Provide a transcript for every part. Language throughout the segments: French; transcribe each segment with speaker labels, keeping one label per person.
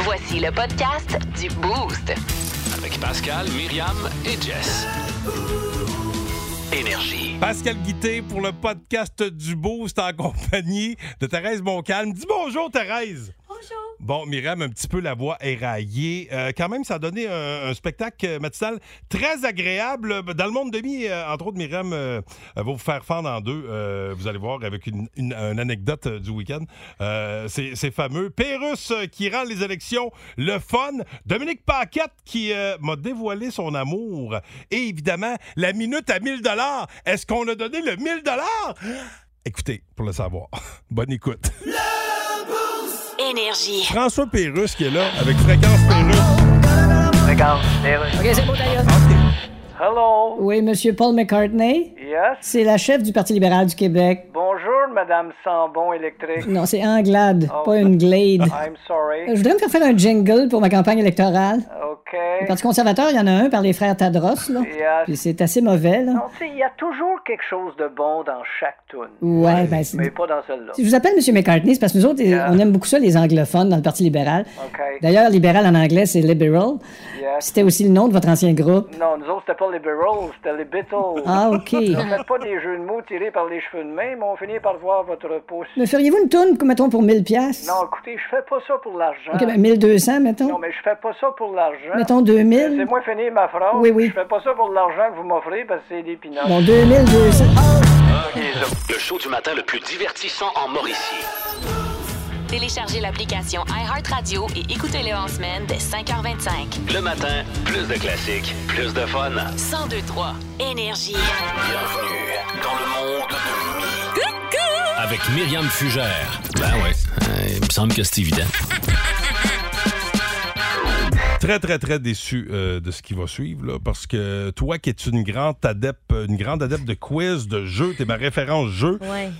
Speaker 1: Voici le podcast du Boost.
Speaker 2: Avec Pascal, Myriam et Jess. Énergie.
Speaker 3: Pascal Guité pour le podcast du Boost en compagnie de Thérèse Moncalme. Dis bonjour, Thérèse. Bon, Myriam, un petit peu la voix éraillée. Euh, quand même, ça a donné un, spectacle matinal très agréable. Dans le monde demi, euh, entre autres, Myriam euh, va vous faire fendre en deux. Vous allez voir avec une, anecdote du week-end. C'est fameux. Pérus qui rend les élections le fun. Dominique Paquette qui m'a dévoilé son amour. Et évidemment, la minute à 1000 dollars. Est-ce qu'on a donné le 1000 dollars? Écoutez, pour le savoir. Bonne écoute.
Speaker 1: Énergie.
Speaker 3: François Pérus qui est là avec Fréquence Pérus.
Speaker 4: OK, c'est beau d'ailleurs.
Speaker 5: Hello.
Speaker 4: Oui, Monsieur Paul McCartney.
Speaker 5: Yes.
Speaker 4: C'est la chef du Parti libéral du Québec.
Speaker 5: Bonjour, Madame Sambon électrique.
Speaker 4: Non, c'est Anglade,
Speaker 5: Oh.
Speaker 4: pas une Glade.
Speaker 5: I'm sorry.
Speaker 4: Je voudrais me faire faire un jingle pour ma campagne électorale.
Speaker 5: OK.
Speaker 4: Le Parti conservateur, il y en a un par les frères Tadros, là. Puis c'est assez mauvais, là.
Speaker 5: Non, tu sais, il y a toujours quelque chose de bon dans chaque tune.
Speaker 4: Ouais, ben c'est...
Speaker 5: Mais pas dans celle-là.
Speaker 4: Si je vous appelle Monsieur McCartney, c'est parce que nous autres,
Speaker 5: Yeah.
Speaker 4: on aime beaucoup ça, les anglophones, dans le Parti libéral.
Speaker 5: OK.
Speaker 4: D'ailleurs, libéral en anglais, c'est liberal. C'était aussi le nom de votre ancien groupe.
Speaker 5: Non, nous autres, c'était pas Beatles, c'était les Beatles.
Speaker 4: Ah, OK.
Speaker 5: Faites pas des jeux de mots tirés par les cheveux de main, mais on finit par voir votre pouce.
Speaker 4: Me feriez-vous une toune, mettons, pour 1000 pièces
Speaker 5: Non, écoutez, je fais pas ça pour l'argent.
Speaker 4: OK, ben 1200, mettons.
Speaker 5: Non, mais je fais pas ça pour l'argent.
Speaker 4: Mettons 2000.
Speaker 5: C'est moi finir ma phrase.
Speaker 4: Oui, oui.
Speaker 5: Je fais pas ça pour l'argent que vous m'offrez parce que c'est des pinottes.
Speaker 4: Bon, 2200.
Speaker 2: Le show du matin le plus divertissant en Mauricie.
Speaker 1: Téléchargez l'application iHeartRadio et écoutez-le en semaine dès 5h25.
Speaker 2: Le matin, plus de classiques, plus de fun.
Speaker 1: 1023 Énergie.
Speaker 2: Bienvenue dans le monde de Mi. Avec Myriam Fugère. Ben ouais, euh, il me semble que c'est évident.
Speaker 3: Très, très, très déçu euh, de ce qui va suivre, là, parce que toi qui es une grande adepte, une grande adepte de quiz, de jeux, t'es ma référence jeu,
Speaker 6: Ouais.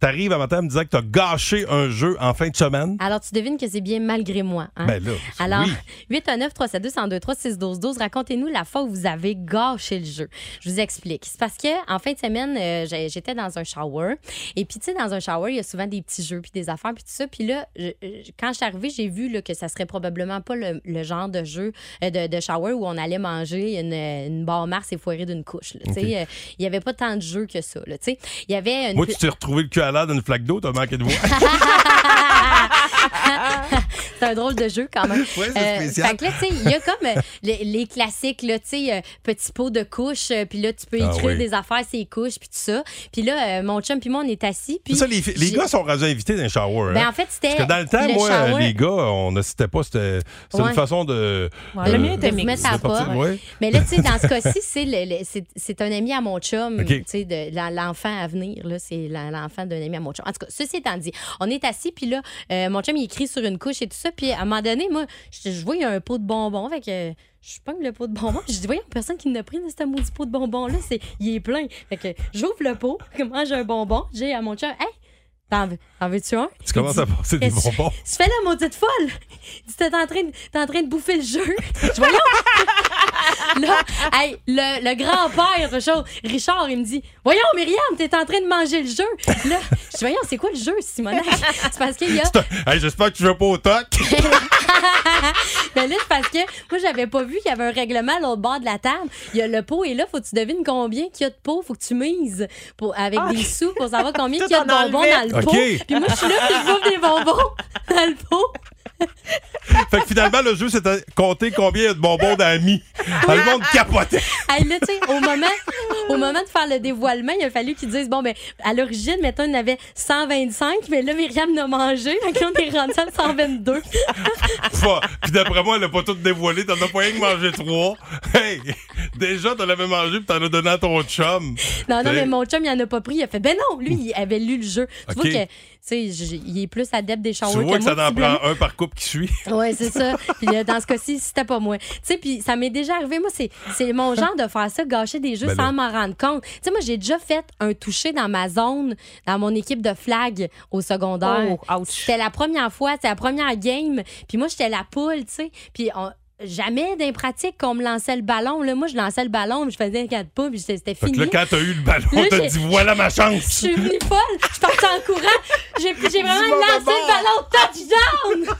Speaker 3: T'arrives à matin à me dire que t'as gâché un jeu en fin de semaine.
Speaker 6: Alors, tu devines que c'est bien malgré moi. Hein?
Speaker 3: Ben là,
Speaker 6: Alors,
Speaker 3: oui.
Speaker 6: 819 372 1023 6 12 12 racontez-nous la fois où vous avez gâché le jeu. Je vous explique. C'est parce que en fin de semaine, euh, j'étais dans un shower. Et puis, tu sais, dans un shower, il y a souvent des petits jeux, puis des affaires, puis tout ça. Puis là, je- quand je suis arrivée, j'ai vu là, que ça serait probablement pas le, le genre de jeu euh, de, de shower où on allait manger une, une barre Mars et foirer d'une couche. là. Tu sais,
Speaker 3: Ok.
Speaker 6: euh, il avait pas tant de jeux que ça. là. Il y avait une
Speaker 3: Moi,
Speaker 6: pla-
Speaker 3: tu t'es retrouvé le cul à l'air d'une flaque d'eau, t'as manqué de voix.
Speaker 6: c'est un drôle de jeu quand même.
Speaker 3: Ouais, c'est spécial.
Speaker 6: Fait que là, tu sais, il y a comme euh, les, les classiques, là, tu sais, euh, petit pot de couches, euh, puis là, tu peux
Speaker 3: Ah
Speaker 6: écrire
Speaker 3: oui.
Speaker 6: des affaires, ces couches, puis tout ça. Puis là, euh, mon chum puis moi, on est assis. Puis
Speaker 3: ça, les, les gars sont rendus invités dans les showers.
Speaker 6: Ben,
Speaker 3: hein?
Speaker 6: en fait, c'était.
Speaker 3: Parce que dans le temps,
Speaker 6: le
Speaker 3: moi,
Speaker 6: shower-
Speaker 3: les gars, on n'assistait pas. C'était c'était
Speaker 6: Ouais.
Speaker 3: une façon de.
Speaker 6: Ouais, le mien était Mettre à part. Mais là, tu sais, dans ce cas-ci, c'est le- le- c'est- c'est un ami à mon chum,
Speaker 3: OK.
Speaker 6: tu sais, de la- l'enfant à venir, là, c'est la- l'enfant d'un ami à mon chum. En tout cas, ceci étant dit, on est assis, puis là, euh, mon chum, il écrit sur une couche et tout ça, puis à un moment donné, moi, je, je vois, il y a un pot de bonbons, fait que je pogne le pot de bonbons, je dis, voyons, personne qui n'a pris de ce maudit pot de bonbons-là, c'est, il est plein. Fait que j'ouvre le pot, je mange un bonbon, j'ai à mon chum, hey, t'en veux- t'en veux-tu un?
Speaker 3: Tu commences à passer des
Speaker 6: que
Speaker 3: bonbons?
Speaker 6: Tu fais la maudite folle! Tu t'es en train, de- t'es en train de bouffer le jeu. Je voyons! Là, hey, le, le grand-père, Richard, il me dit Voyons, Myriam, t'es en train de manger le jeu. Là, je dis Voyons, c'est quoi le jeu, Simonac? C'est parce qu'il y a.
Speaker 3: Hey, J'espère que tu vas pas au toc.
Speaker 6: Mais là, c'est parce que moi, j'avais pas vu qu'il y avait un règlement à l'autre bord de la table. Il y a le pot et là, faut que tu devines combien qu'il y a de pots. Faut que tu mises pour, avec des sous pour savoir combien qu'il y a de bonbons dans le
Speaker 3: OK.
Speaker 6: pot. Puis moi, je suis là, puis je bouffe des bonbons dans le pot.
Speaker 3: Fait que finalement, le jeu, c'était compter combien il y a de bonbons d'amis. Le monde capotait.
Speaker 6: Hey, là, tu sais, au moment, au moment de faire le dévoilement, il a fallu qu'ils disent bon, ben, à l'origine, mettons, il y en avait 125, mais là, Myriam en a mangé. Donc, on est rendu à 122.
Speaker 3: Pas- Puis d'après moi, elle a pas tout dévoilé. T'en as pas rien que mangé trois. Hey, déjà, t'en avais mangé puis t'en as donné à ton chum.
Speaker 6: Non, non, mais mon chum, il en a pas pris. Il a fait ben non, lui, il avait lu le jeu. Tu vois que, tu sais, il est plus adepte des
Speaker 3: Tu
Speaker 6: showers
Speaker 3: vois que ça
Speaker 6: moi,
Speaker 3: en prend un par couple qui suit.
Speaker 6: Oui, c'est ça. Puis euh, dans ce cas-ci, c'était pas moi. Tu sais, puis ça m'est déjà arrivé. Moi, c'est, c'est mon genre de faire ça, gâcher des jeux
Speaker 3: Ben
Speaker 6: sans m'en rendre compte. Tu sais, moi, j'ai déjà fait un toucher dans ma zone, dans mon équipe de flag au secondaire.
Speaker 7: Oh.
Speaker 6: C'était la première fois, c'était la première game. Puis moi, j'étais la poule, tu sais. Puis on- jamais d'impratique qu'on me lançait le ballon. Là, moi, je lançais le ballon, je faisais quatre pas, puis c'était
Speaker 3: Fait
Speaker 6: fini.
Speaker 3: que là, quand t'as eu le ballon, t'as dit voilà ma
Speaker 6: Je
Speaker 3: chance.
Speaker 6: suis venue folle, je suis partie en courant. J'ai vraiment lancé le ballon touchdown!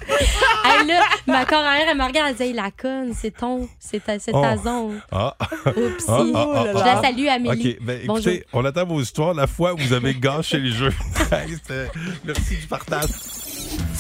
Speaker 6: hey, là, ma corps arrière, elle me regarde, elle dit Hey, la conne, c'est ton, c'est ta, c'est ta
Speaker 3: Oh.
Speaker 6: zone.
Speaker 3: Ah,
Speaker 6: Oupsie.
Speaker 3: ah, ah, ah,
Speaker 6: Je la salue, Amélie.
Speaker 3: OK, ben
Speaker 6: Bonjour.
Speaker 3: écoutez, on attend vos histoires la fois où vous avez gâché le jeu. Merci du partage.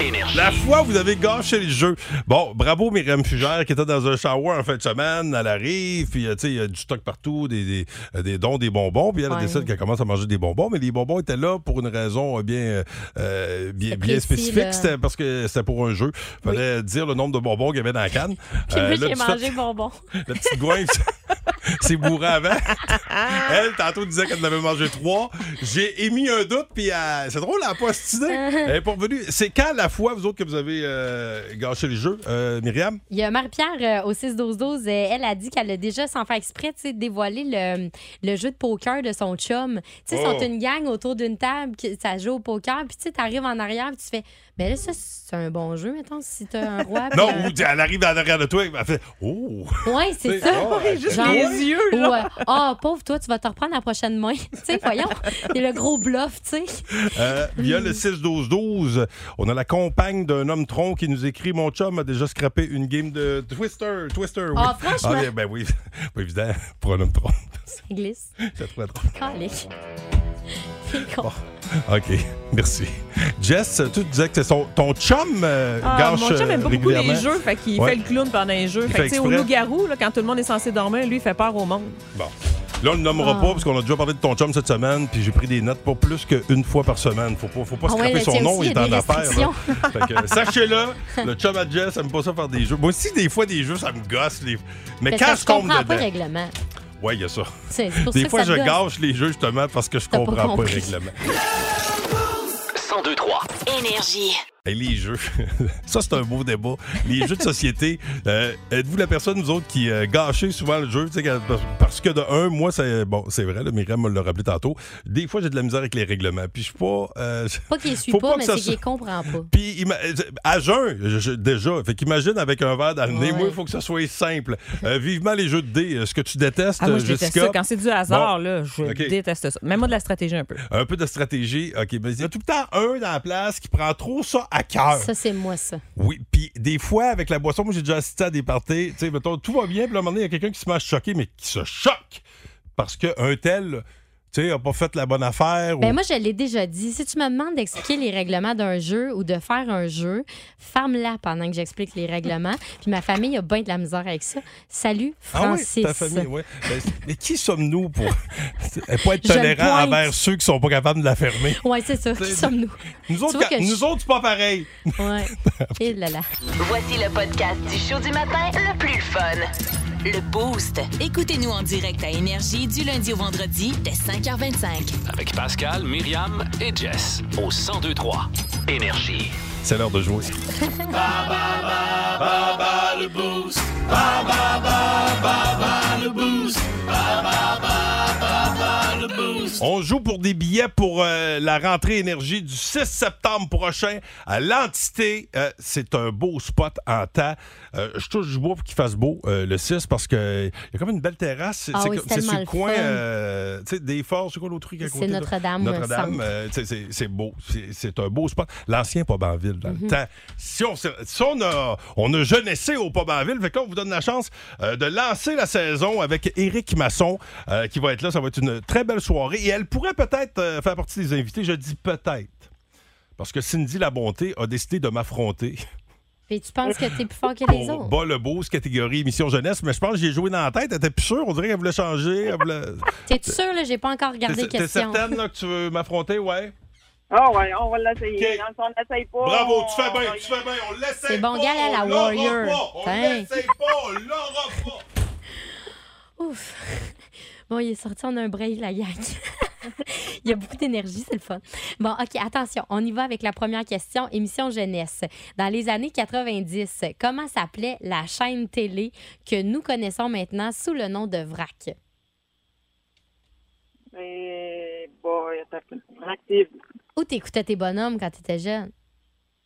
Speaker 2: Énergie.
Speaker 3: La fois où vous avez gâché le jeu. Bon, bravo Myriam Fugère qui était dans un shower en fin de semaine. Elle arrive, puis euh, tu sais, il y a du stock partout, des, des, euh, des dons, des bonbons. Puis elle
Speaker 6: Ouais.
Speaker 3: décide qu'elle commence à manger des bonbons. Mais les bonbons étaient là pour une raison euh, bien, euh, bien,
Speaker 6: C'était
Speaker 3: bien
Speaker 6: précis,
Speaker 3: spécifique. C'était parce que c'était pour un jeu. Il fallait dire le nombre de bonbons qu'il y avait dans la canne.
Speaker 6: Puis
Speaker 3: Euh, là,
Speaker 6: j'ai mangé bonbon.
Speaker 3: La petite gouin, c'est bourré avant. Elle, tantôt, disait qu'elle en avait mangé trois. J'ai émis un doute, puis euh, c'est drôle, elle n'a pas. Elle est pas revenue. C'est quand la fois, vous autres, que vous avez euh, gâché le jeu, euh, Myriam?
Speaker 6: Il y a Marie-Pierre euh, au 6-12-12, euh, elle a dit qu'elle a déjà, sans faire exprès, dévoilé le, le jeu de poker de son chum. Tu sais, ils
Speaker 3: Oh.
Speaker 6: sont une gang autour d'une table, qui, ça joue au poker, puis tu sais, t'arrives en arrière, puis tu fais, ben là, ça, c'est un bon jeu, mettons, si t'as un roi.
Speaker 3: Non, elle arrive en arrière de toi, elle fait Oh!
Speaker 6: Ouais, c'est ça.
Speaker 3: oh, elle-
Speaker 7: Juste
Speaker 6: Genre-
Speaker 7: les yeux, là.
Speaker 6: Ah, pauvre toi, tu vas te reprendre la prochaine main. tu sais, voyons. C'est le gros bluff, tu sais.
Speaker 3: Euh, via le 6-12-12, on a la compagne d'un homme tronc qui nous écrit Mon chum a déjà scrappé une game de Twister. Twister, oui.
Speaker 6: Ah, franchement.
Speaker 3: bien, ben oui, pas évident pour un homme tronc.
Speaker 6: Ça glisse.
Speaker 3: C'est trop drôle.
Speaker 6: Calique. C'est con.
Speaker 3: OK, merci. Jess, tu disais que c'est son- ton chum euh,
Speaker 7: Ah,
Speaker 3: gâche
Speaker 7: mon chum
Speaker 3: euh,
Speaker 7: aime pas beaucoup les jeux, fait qu'il
Speaker 3: Ouais.
Speaker 7: fait le clown pendant les jeux.
Speaker 3: Il
Speaker 7: Fait
Speaker 3: fait
Speaker 7: que, tu sais, au loup-garou, là, quand tout le monde est censé dormir, lui, il fait peur au monde.
Speaker 3: Bon. Là, on ne le nommera
Speaker 6: Ah.
Speaker 3: pas parce qu'on a déjà parlé de ton chum cette semaine, puis j'ai pris des notes pas plus qu'une fois par semaine. Faut pas, faut pas
Speaker 6: Ah
Speaker 3: scraper son nom, il est en affaires. Sachez-le, le chum à Jess aime pas ça faire des jeux. Moi aussi, des fois, des jeux, ça me gosse. Les... Mais
Speaker 6: Parce
Speaker 3: quand je tombe
Speaker 6: comprends pas le
Speaker 3: dedans.
Speaker 6: règlement.
Speaker 3: Ouais, il y a ça.
Speaker 6: C'est c'est pour
Speaker 3: Des
Speaker 6: ça
Speaker 3: fois,
Speaker 6: que ça
Speaker 3: je gâche les jeux justement parce que je
Speaker 6: pas
Speaker 3: comprends pas, le
Speaker 6: compris.
Speaker 3: règlement.
Speaker 2: 1023.
Speaker 1: Énergie.
Speaker 3: Et les jeux, ça c'est un beau débat. Les jeux de société, euh, êtes-vous la personne, vous autres, qui euh, gâchez souvent le jeu? Parce que de un, moi, c'est bon, c'est vrai, là, Myriam me l'a rappelé tantôt. Des fois, j'ai de la misère avec les règlements. Puis je suis pas. euh,
Speaker 6: Pas qu'il suit pas,
Speaker 3: pas
Speaker 6: mais c'est qu'il comprend pas.
Speaker 3: Puis euh, à jeun, je- déjà. Fait qu'imagine avec un verre dans le nez,
Speaker 6: Ouais.
Speaker 3: moi, il faut que ça soit simple. Vivement les jeux de dés. Ce que tu détestes,
Speaker 7: Ah, moi, je déteste ça. Quand c'est du hasard,
Speaker 3: Bon.
Speaker 7: là, je déteste ça. Même moi de la stratégie un peu.
Speaker 3: Un peu de stratégie. OK, mais il y a tout le temps un dans la place qui prend trop ça à cœur.
Speaker 6: Ça, c'est moi, ça.
Speaker 3: Oui, puis des fois, avec la boisson, moi, j'ai déjà assisté à des parties, tu sais, mettons, tout va bien, puis à un moment donné, il y a quelqu'un qui se met à choquer, mais qui se choque parce qu'un tel, tu sais, a pas fait la bonne affaire.
Speaker 6: Ben
Speaker 3: ou-
Speaker 6: moi, je l'ai déjà dit. Si tu me demandes d'expliquer les règlements d'un jeu ou de faire un jeu, ferme-la pendant que j'explique les règlements. Puis ma famille a bien de la misère avec ça. Salut,
Speaker 3: Ah oui,
Speaker 6: Francis.
Speaker 3: ta famille, oui. Ben, mais qui sommes-nous pour pas être tolérants envers ceux qui sont pas capables de la fermer?
Speaker 6: Ouais, c'est ça. Qui sommes-nous?
Speaker 3: Nous autres,
Speaker 6: je-
Speaker 3: nous autres, c'est pas pareil.
Speaker 6: Ouais. Et là là.
Speaker 1: Voici le podcast du show du matin le plus fun. Le Boost. Écoutez-nous en direct à Énergie du lundi au vendredi dès 5h25.
Speaker 2: Avec Pascal, Myriam et Jess. Au 1023. Énergie.
Speaker 3: C'est l'heure de jouer. On joue pour des billets pour euh, la rentrée énergie du 6 septembre prochain à l'entité. Euh, c'est un beau spot en temps. Euh, je touche du bois pour qu'il fasse beau euh, le 6 parce que il y a comme une belle terrasse. C'est
Speaker 6: Ah
Speaker 3: c'est
Speaker 6: oui,
Speaker 3: comme-
Speaker 6: c'est
Speaker 3: c'est sur le coin euh, tu sais, des forts. C'est quoi l'autre truc à
Speaker 6: C'est
Speaker 3: côté? là?
Speaker 6: Notre-Dame,
Speaker 3: Notre-Dame. euh, c'est c'est beau. C'est- C'est un beau spot. L'ancien pub en ville dans
Speaker 6: Mhm.
Speaker 3: le temps. Si on, si on a, on a jeunessé au pub en ville, fait que là, on vous donne la chance euh, de lancer la saison avec Éric Masson euh, qui va être là. Ça va être une très belle soirée. Et elle pourrait peut-être euh, faire partie des invités. Je dis peut-être. Parce que Cindy La Bonté a décidé de m'affronter
Speaker 6: Puis tu penses que t'es plus fort que les autres?
Speaker 3: bas le beau catégorie émission jeunesse, mais je pense que j'ai joué dans la tête. Elle était plus sûre. On dirait qu'elle voulait changer. Elle voulait...
Speaker 6: T'es-tu sûr, là? J'ai pas encore regardé
Speaker 3: T'es
Speaker 6: les
Speaker 3: t'es
Speaker 6: questions.
Speaker 3: certaine là, que tu veux m'affronter, ouais?
Speaker 8: Ah ouais, on va l'essayer.
Speaker 3: OK.
Speaker 8: On l'essaye pas.
Speaker 3: Bravo, tu fais bien, tu fais bien. On l'essaye
Speaker 6: C'est bon,
Speaker 3: pas,
Speaker 6: gars, là, la
Speaker 3: on l'aura
Speaker 6: Warrior.
Speaker 3: pas, On
Speaker 6: Tiens.
Speaker 3: l'essaye pas, on l'aura pas.
Speaker 6: Ouf. Bon, il est sorti en un break, la gang. Il y a beaucoup d'énergie, c'est le fun. Bon, OK, attention, on y va avec la première question. Émission jeunesse. Dans les années 90, comment s'appelait la chaîne télé que nous connaissons maintenant sous le nom de VRAC?
Speaker 8: Et, attends, un peu. Active.
Speaker 6: Où t'écoutais tes bonhommes quand t'étais jeune?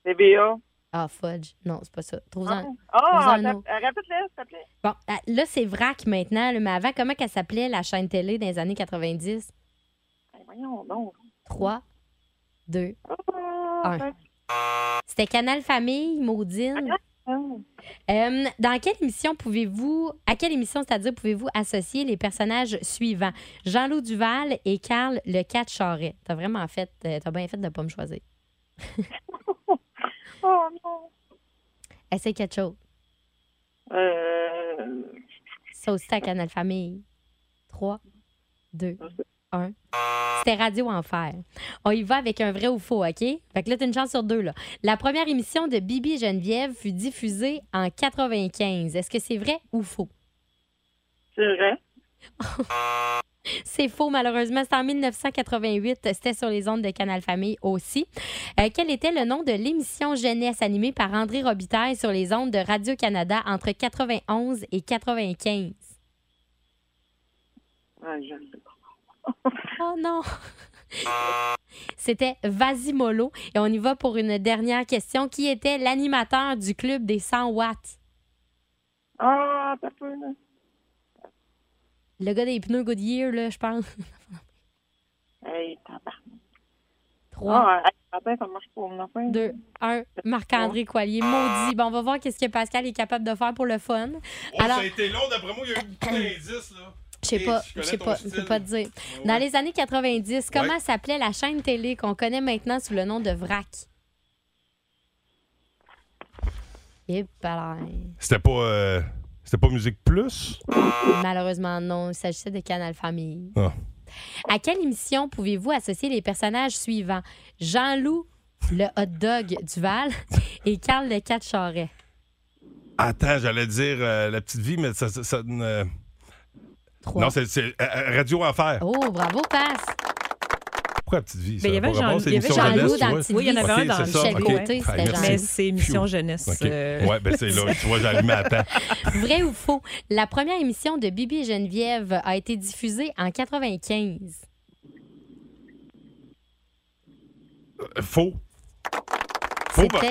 Speaker 8: CBA.
Speaker 6: Ah, fudge. Non, c'est pas ça. Trouve-en.
Speaker 8: Ah,
Speaker 6: autre.
Speaker 8: répète-le, s'il te plaît.
Speaker 6: Bon, ah, là, c'est VRAC maintenant, là, mais avant, comment qu'elle s'appelait la chaîne télé dans les années 90?
Speaker 8: Ben, voyons donc.
Speaker 6: 3, 2,
Speaker 8: Ah,
Speaker 6: Un.
Speaker 8: attends.
Speaker 6: C'était Canal Famille, Maudine.
Speaker 8: Ah.
Speaker 6: Euh, dans quelle émission pouvez-vous, à quelle émission, c'est-à-dire, pouvez-vous associer les personnages suivants? Jean-Loup Duval et Carl Le Cat Charret. T'as vraiment fait, euh, t'as bien fait de ne pas me choisir.
Speaker 8: Oh non.
Speaker 6: Essaye quelque chose.
Speaker 8: Euh,
Speaker 6: Ça aussi, à Canal Famille. 3, 2, 1. C'était Radio Enfer. On y va avec un vrai ou faux, OK? Fait que là, t'as une chance sur deux, là. La première émission de Bibi et Geneviève fut diffusée en 95. Est-ce que c'est vrai ou faux?
Speaker 8: c'est vrai.
Speaker 6: C'est faux, malheureusement. C'était en 1988. C'était sur les ondes de Canal Famille aussi. Euh, quel était le nom de l'émission jeunesse animée par André Robitaille sur les ondes de Radio-Canada entre 91 et 95?
Speaker 8: Ouais, je le sais pas.
Speaker 6: Oh non! C'était Vasimolo. Et on y va pour une dernière question. Qui était l'animateur du club des 100 watts?
Speaker 8: Ah, peu, là.
Speaker 6: Le gars des pneus Goodyear, là, je pense.
Speaker 8: Hey.
Speaker 6: 3,
Speaker 8: Ah.
Speaker 6: 2, 1. Marc-André Coilier. Maudit. Bon, on va voir qu'est-ce que Pascal est capable de faire pour le fun. Alors,
Speaker 3: Ça a été long, d'après moi, il y a eu beaucoup d'indices, là.
Speaker 6: je sais pas,
Speaker 3: je
Speaker 6: sais pas, je peux pas te dire.
Speaker 3: Ouais.
Speaker 6: Dans les années 90, comment
Speaker 3: Ouais.
Speaker 6: s'appelait la chaîne télé qu'on connaît maintenant sous le nom de VRAC? Et
Speaker 3: C'était pas, euh, c'était pas Musique Plus?
Speaker 6: Malheureusement, non. Il s'agissait de Canal Famille.
Speaker 3: Ah.
Speaker 6: À quelle émission pouvez-vous associer les personnages suivants? Jean-Loup, le hot dog Duval et Carl le cat Charret.
Speaker 3: Attends, j'allais dire euh, La Petite Vie, mais ça... ça, ça, euh, non, c'est c'est, euh, Radio Enfer.
Speaker 6: Oh, bravo, passe.
Speaker 3: Pourquoi La Petite Vie?
Speaker 7: Ben, il y
Speaker 3: ça?
Speaker 7: avait
Speaker 6: Jean-Loup dans. Petite
Speaker 7: Oui, il y en avait un dans
Speaker 6: Michel. Côté,
Speaker 3: Ah.
Speaker 7: Mais c'est émission jeunesse. Euh,
Speaker 3: Ouais, ben c'est là, tu vois, j'arrive à temps.
Speaker 6: Vrai ou faux? La première émission de Bibi et Geneviève a été diffusée en 95.
Speaker 3: Euh, Faux. Faux, ben,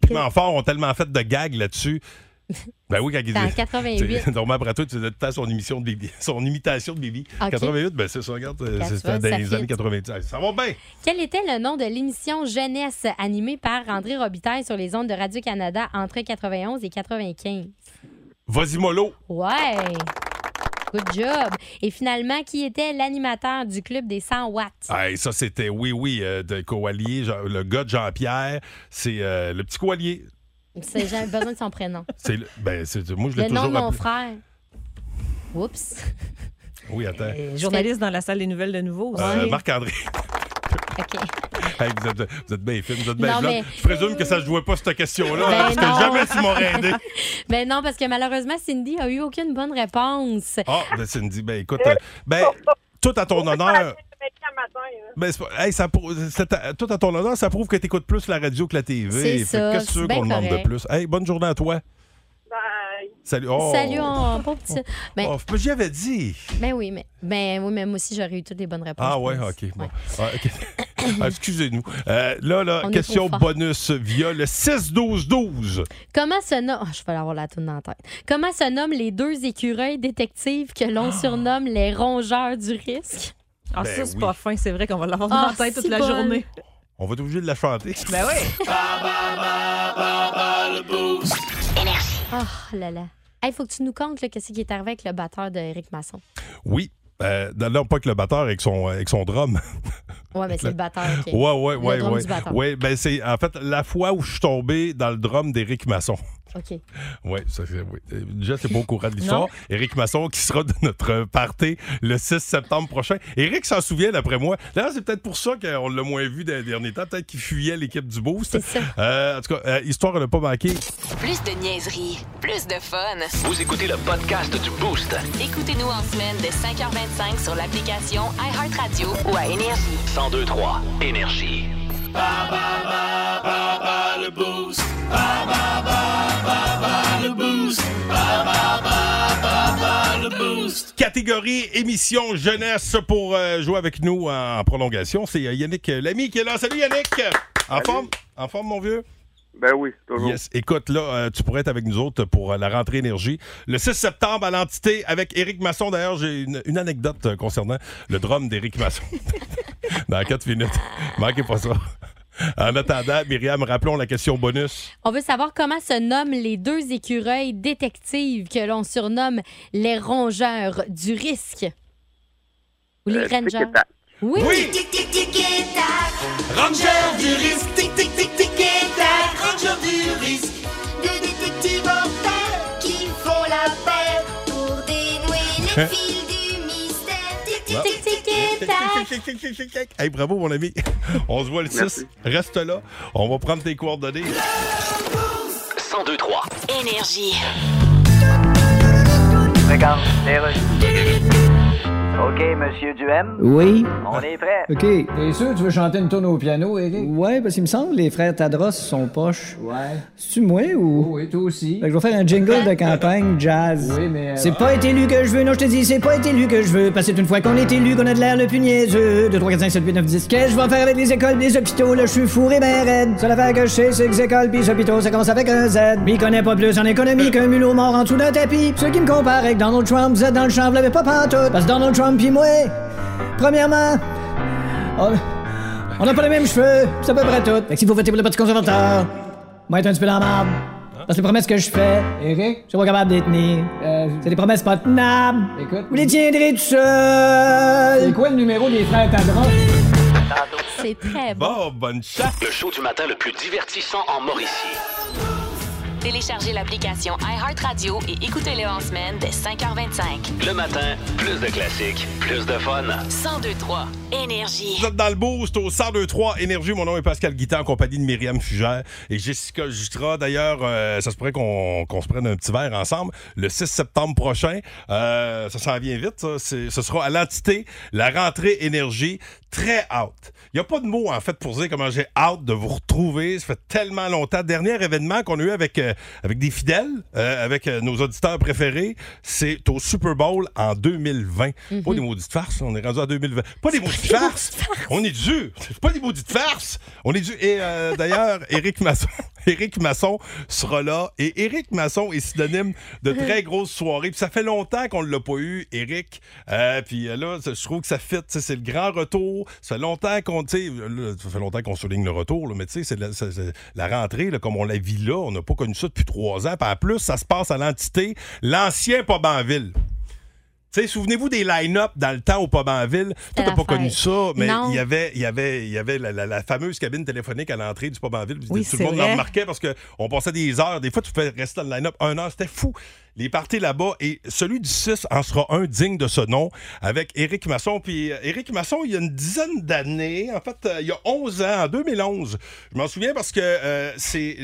Speaker 3: Piment Fort ont tellement fait de gags là-dessus. Ben oui, quand il
Speaker 6: c'était en
Speaker 3: dit.
Speaker 6: 88.
Speaker 3: Normalement, après toi, tu faisais tout le temps son émission de Bibi, son imitation de Bibi.
Speaker 6: Ok.
Speaker 3: 88, ben c'est ça, regarde, c'était dans les années 90. Ça va bien.
Speaker 6: Quel était le nom de l'émission jeunesse animée par André Robitaille sur les ondes de Radio-Canada entre 91 et 95?
Speaker 3: Vas-y, mollo.
Speaker 6: Ouais! Good job! Et finalement, qui était l'animateur du club des 100 watts?
Speaker 3: Hey, ça, c'était oui, oui, euh, de Coallier, le gars de Jean-Pierre. C'est euh, le petit Coallier.
Speaker 6: J'ai besoin de son prénom.
Speaker 3: C'est le- ben, c'est, moi, je l'ai
Speaker 6: Le nom de mon
Speaker 3: appelé-
Speaker 6: frère. Oups.
Speaker 3: Oui, attends.
Speaker 7: euh, journaliste dans la salle des nouvelles de nouveau aussi.
Speaker 3: Euh. Marc-André.
Speaker 6: OK.
Speaker 3: Hey, vous, êtes, vous êtes bien fine, vous êtes bien
Speaker 6: Non,
Speaker 3: blanc.
Speaker 6: mais-
Speaker 3: Je présume que ça ne jouait pas cette question-là,
Speaker 6: Ben
Speaker 3: hein, parce que
Speaker 6: non.
Speaker 3: jamais tu m'aurais aidé.
Speaker 6: Ben non, parce que malheureusement, Cindy a eu aucune bonne réponse.
Speaker 3: Ah, ben Cindy, ben écoute, euh, ben, tout à ton honneur. Ben, hey, ça, à- tout à ton honneur, ça prouve que tu écoutes plus la radio que la TV. Qu'est-ce que qu'on demande de plus? Hey, bonne journée à toi.
Speaker 8: Bye.
Speaker 3: Salut. Oh.
Speaker 6: Salut, on pauvre petit. Ben,
Speaker 3: Oh, ben, j'y avais dit.
Speaker 6: ben oui, mais ben oui, mais moi aussi j'aurais eu toutes les bonnes réponses.
Speaker 3: Ah ouais, ok. Bon.
Speaker 6: Ouais.
Speaker 3: Ah, ok. Ah, Excusez-nous. Euh, là, là,
Speaker 6: On est
Speaker 3: question
Speaker 6: trop fort.
Speaker 3: bonus via le 6-12-12.
Speaker 6: Comment se nomme. je vais avoir la toune dans la tête. Comment se nomment les deux écureuils détectives que l'on surnomme les rongeurs du risque?
Speaker 7: Ah,
Speaker 3: Ben
Speaker 7: ça, c'est
Speaker 3: oui.
Speaker 7: pas fin. C'est vrai qu'on va l'avoir dans
Speaker 6: Ah,
Speaker 7: la tête toute
Speaker 6: si
Speaker 7: la journée.
Speaker 3: On va être obligé de la chanter.
Speaker 7: Ben oui.
Speaker 6: Oh là là. Il faut que tu nous contes là, qu'est-ce qui est arrivé avec le batteur de Eric Masson.
Speaker 3: Oui. Euh, non, pas que le batteur avec son, avec son drum.
Speaker 6: Ouais, mais c'est le batteur. OK.
Speaker 3: Ouais, ouais,
Speaker 6: Le
Speaker 3: ouais, ouais. Ouais, ben c'est en fait la fois où je suis tombé dans le drum d'Éric Masson.
Speaker 6: OK.
Speaker 3: Oui, ça, c'est- oui. Euh, Déjà, c'est pas au courant de l'histoire. Éric Masson qui sera de notre party le 6 septembre prochain. Éric s'en souvient, d'après moi. D'ailleurs, c'est peut-être pour ça qu'on l'a moins vu dans les derniers temps. Peut-être qu'il fuyait l'équipe du Boost.
Speaker 6: C'est ça.
Speaker 3: Euh, en tout cas, euh, histoire n'a pas manqué.
Speaker 1: Plus de niaiserie, plus de fun.
Speaker 2: Vous écoutez le podcast du Boost.
Speaker 1: Écoutez-nous en semaine de 5h25 sur l'application iHeartRadio ou à Énergie.
Speaker 2: 1023 Énergie.
Speaker 3: Catégorie émission jeunesse pour euh, jouer avec nous en prolongation. C'est euh, Yannick Lamy qui est là. Salut Yannick! En forme? En forme, mon vieux?
Speaker 9: Ben oui, toujours.
Speaker 3: Yes. Écoute, là, euh, tu pourrais être avec nous autres pour euh, la rentrée énergie. Le 6 septembre à l'entité avec Éric Masson. D'ailleurs, j'ai une, une anecdote euh, concernant le drum d'Éric Masson. Dans 4 minutes. Manquez pas ça. En attendant, Myriam, rappelons la question bonus.
Speaker 6: On veut savoir comment se nomment les deux écureuils détectives que l'on surnomme les rongeurs du risque. Ou les
Speaker 9: Euh,
Speaker 6: rangers.
Speaker 9: tic-tac.
Speaker 6: Oui.
Speaker 3: Ranger du risque, tic, tic, tic, tic, tac, ranger du risque.
Speaker 10: Deux détectives en qui font la paire pour dénouer les fils
Speaker 3: Hey, bravo, mon ami. On se voit le 6.
Speaker 9: Merci.
Speaker 3: Reste là. On va prendre tes coordonnées.
Speaker 2: 1023
Speaker 1: Énergie.
Speaker 5: Regarde. OK, Monsieur Duhem,
Speaker 4: Oui.
Speaker 5: on est prêt.
Speaker 4: OK.
Speaker 11: T'es sûr que tu veux chanter une tonne au piano, Eric?
Speaker 4: Ouais, parce qu'il me semble que les frères Tadros sont poches.
Speaker 11: Ouais.
Speaker 4: C'est-tu moi ou?
Speaker 11: Oui, toi aussi.
Speaker 4: Fait que je vais faire un jingle de campagne jazz.
Speaker 11: Oui, mais. euh,
Speaker 4: C'est pas été élu que je veux, non, je te dis, c'est pas été élu que je veux. Parce que c'est une fois qu'on est élu qu'on a de l'air le plus niaiseux. 2, 3, 4, 5, 7, 8, 9, 10. Qu'est-ce que je vais faire avec les écoles, les hôpitaux? Là, je suis fourré ben raide. Seule affaire que je sais, c'est que les écoles pis les hôpitaux, ça commence avec un Z. M'y connaît pas plus en économie qu'un mulot mort en dessous d'un tapis. Pis Ceux qui me comparent avec Donald Trump, vous êtes dans le champ, vous l'avez pas pantoute. Parce que Donald Trump pis moi, premièrement, on- n'a pas les mêmes cheveux, c'est à peu près tout. Fait que si vous votez pour le Parti conservateur, moi être un petit peu dans la marde. Parce que les promesses que je fais,
Speaker 11: Eric,
Speaker 4: je suis pas capable de les tenir.
Speaker 11: euh,
Speaker 4: C'est des promesses pas tenables.
Speaker 11: écoute.
Speaker 4: Vous les tiendrez tout
Speaker 11: C'est
Speaker 4: seul.
Speaker 11: quoi le numéro des frères Tadros?
Speaker 6: C'est très bon.
Speaker 3: Bon, bonne chasse.
Speaker 2: Le show du matin le plus divertissant en Mauricie.
Speaker 1: Téléchargez l'application iHeartRadio et écoutez-le en semaine dès 5h25.
Speaker 2: Le matin, plus de classiques, plus de fun.
Speaker 1: 1023 Énergie.
Speaker 3: Vous êtes dans le boost au 1023 Énergie. Mon nom est Pascal Guitan en compagnie de Myriam Fugère et Jessica Jutra. D'ailleurs, euh, ça se pourrait qu'on qu'on se prenne un petit verre ensemble le 6 septembre prochain. Euh, ça s'en vient vite. Ça. Ce sera à l'entité, la rentrée Énergie. Très hâte. Il n'y a pas de mots, en fait, pour dire comment j'ai hâte de vous retrouver. Ça fait tellement longtemps. Dernier événement qu'on a eu avec, euh, avec des fidèles, euh, avec euh, nos auditeurs préférés, c'est au Super Bowl en 2020. Pas des maudites farces, on est rendu en 2020. Pas des maudites farces. On est dû. C'est pas des maudites farces. On est dû. Et euh, d'ailleurs, Éric Masson, Éric Masson sera là. Et Éric Masson est synonyme de très grosses soirées. Puis ça fait longtemps qu'on ne l'a pas eu, Éric. Euh, puis euh, là, je trouve que ça fit. C'est le grand retour. Ça fait longtemps qu'on, ça fait longtemps qu'on souligne le retour, là, mais tu sais, c'est la, rentrée, comme on la vit là. On n'a pas connu ça depuis trois ans. Puis plus, ça se passe à l'entité, l'ancien pub en ville. Tu sais, souvenez-vous des line-up dans le temps au pub en ville? Toi, t'as pas connu ça, mais il y avait, il y avait, il y avait la, la- la fameuse cabine téléphonique à l'entrée du pub en ville.
Speaker 7: Oui,
Speaker 3: Tout le monde la remarquait parce qu'on passait des heures. Des fois, tu pouvais rester dans le line-up un heure. C'était fou. Les parties là-bas. Et celui du 6 en sera un digne de ce nom avec Éric Masson. Puis euh, Éric Masson, il y a une dizaine d'années, en fait, euh, il y a 11 ans, en 2011. Je m'en souviens parce que euh, c'est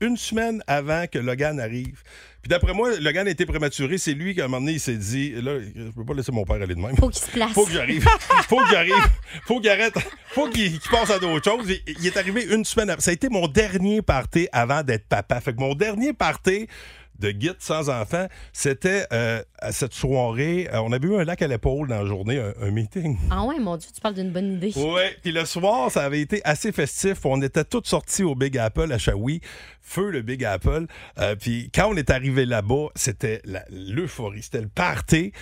Speaker 3: une semaine avant que Logan arrive. Puis d'après moi, Logan a été prématuré. C'est lui qu'à un moment donné, il s'est dit là, je peux pas laisser mon père aller de même.
Speaker 6: Faut qu'il se place.
Speaker 3: Faut que j'arrive. Faut que j'arrive. Faut qu'il arrête. Faut qu'il qu'il passe à d'autres choses. Il, il est arrivé une semaine après. Ça a été mon dernier party avant d'être papa. Fait que mon dernier party de guide sans enfant, c'était euh, à cette soirée. euh, on avait eu un lac à l'épaule dans la journée, un, un meeting.
Speaker 6: Ah ouais, mon Dieu, tu parles d'une bonne idée.
Speaker 3: Ouais, puis le soir, ça avait été assez festif. On était tous sortis au Big Apple à Shawi, feu le Big Apple. Euh, puis quand on est arrivé là-bas, c'était l'euphorie, c'était le party.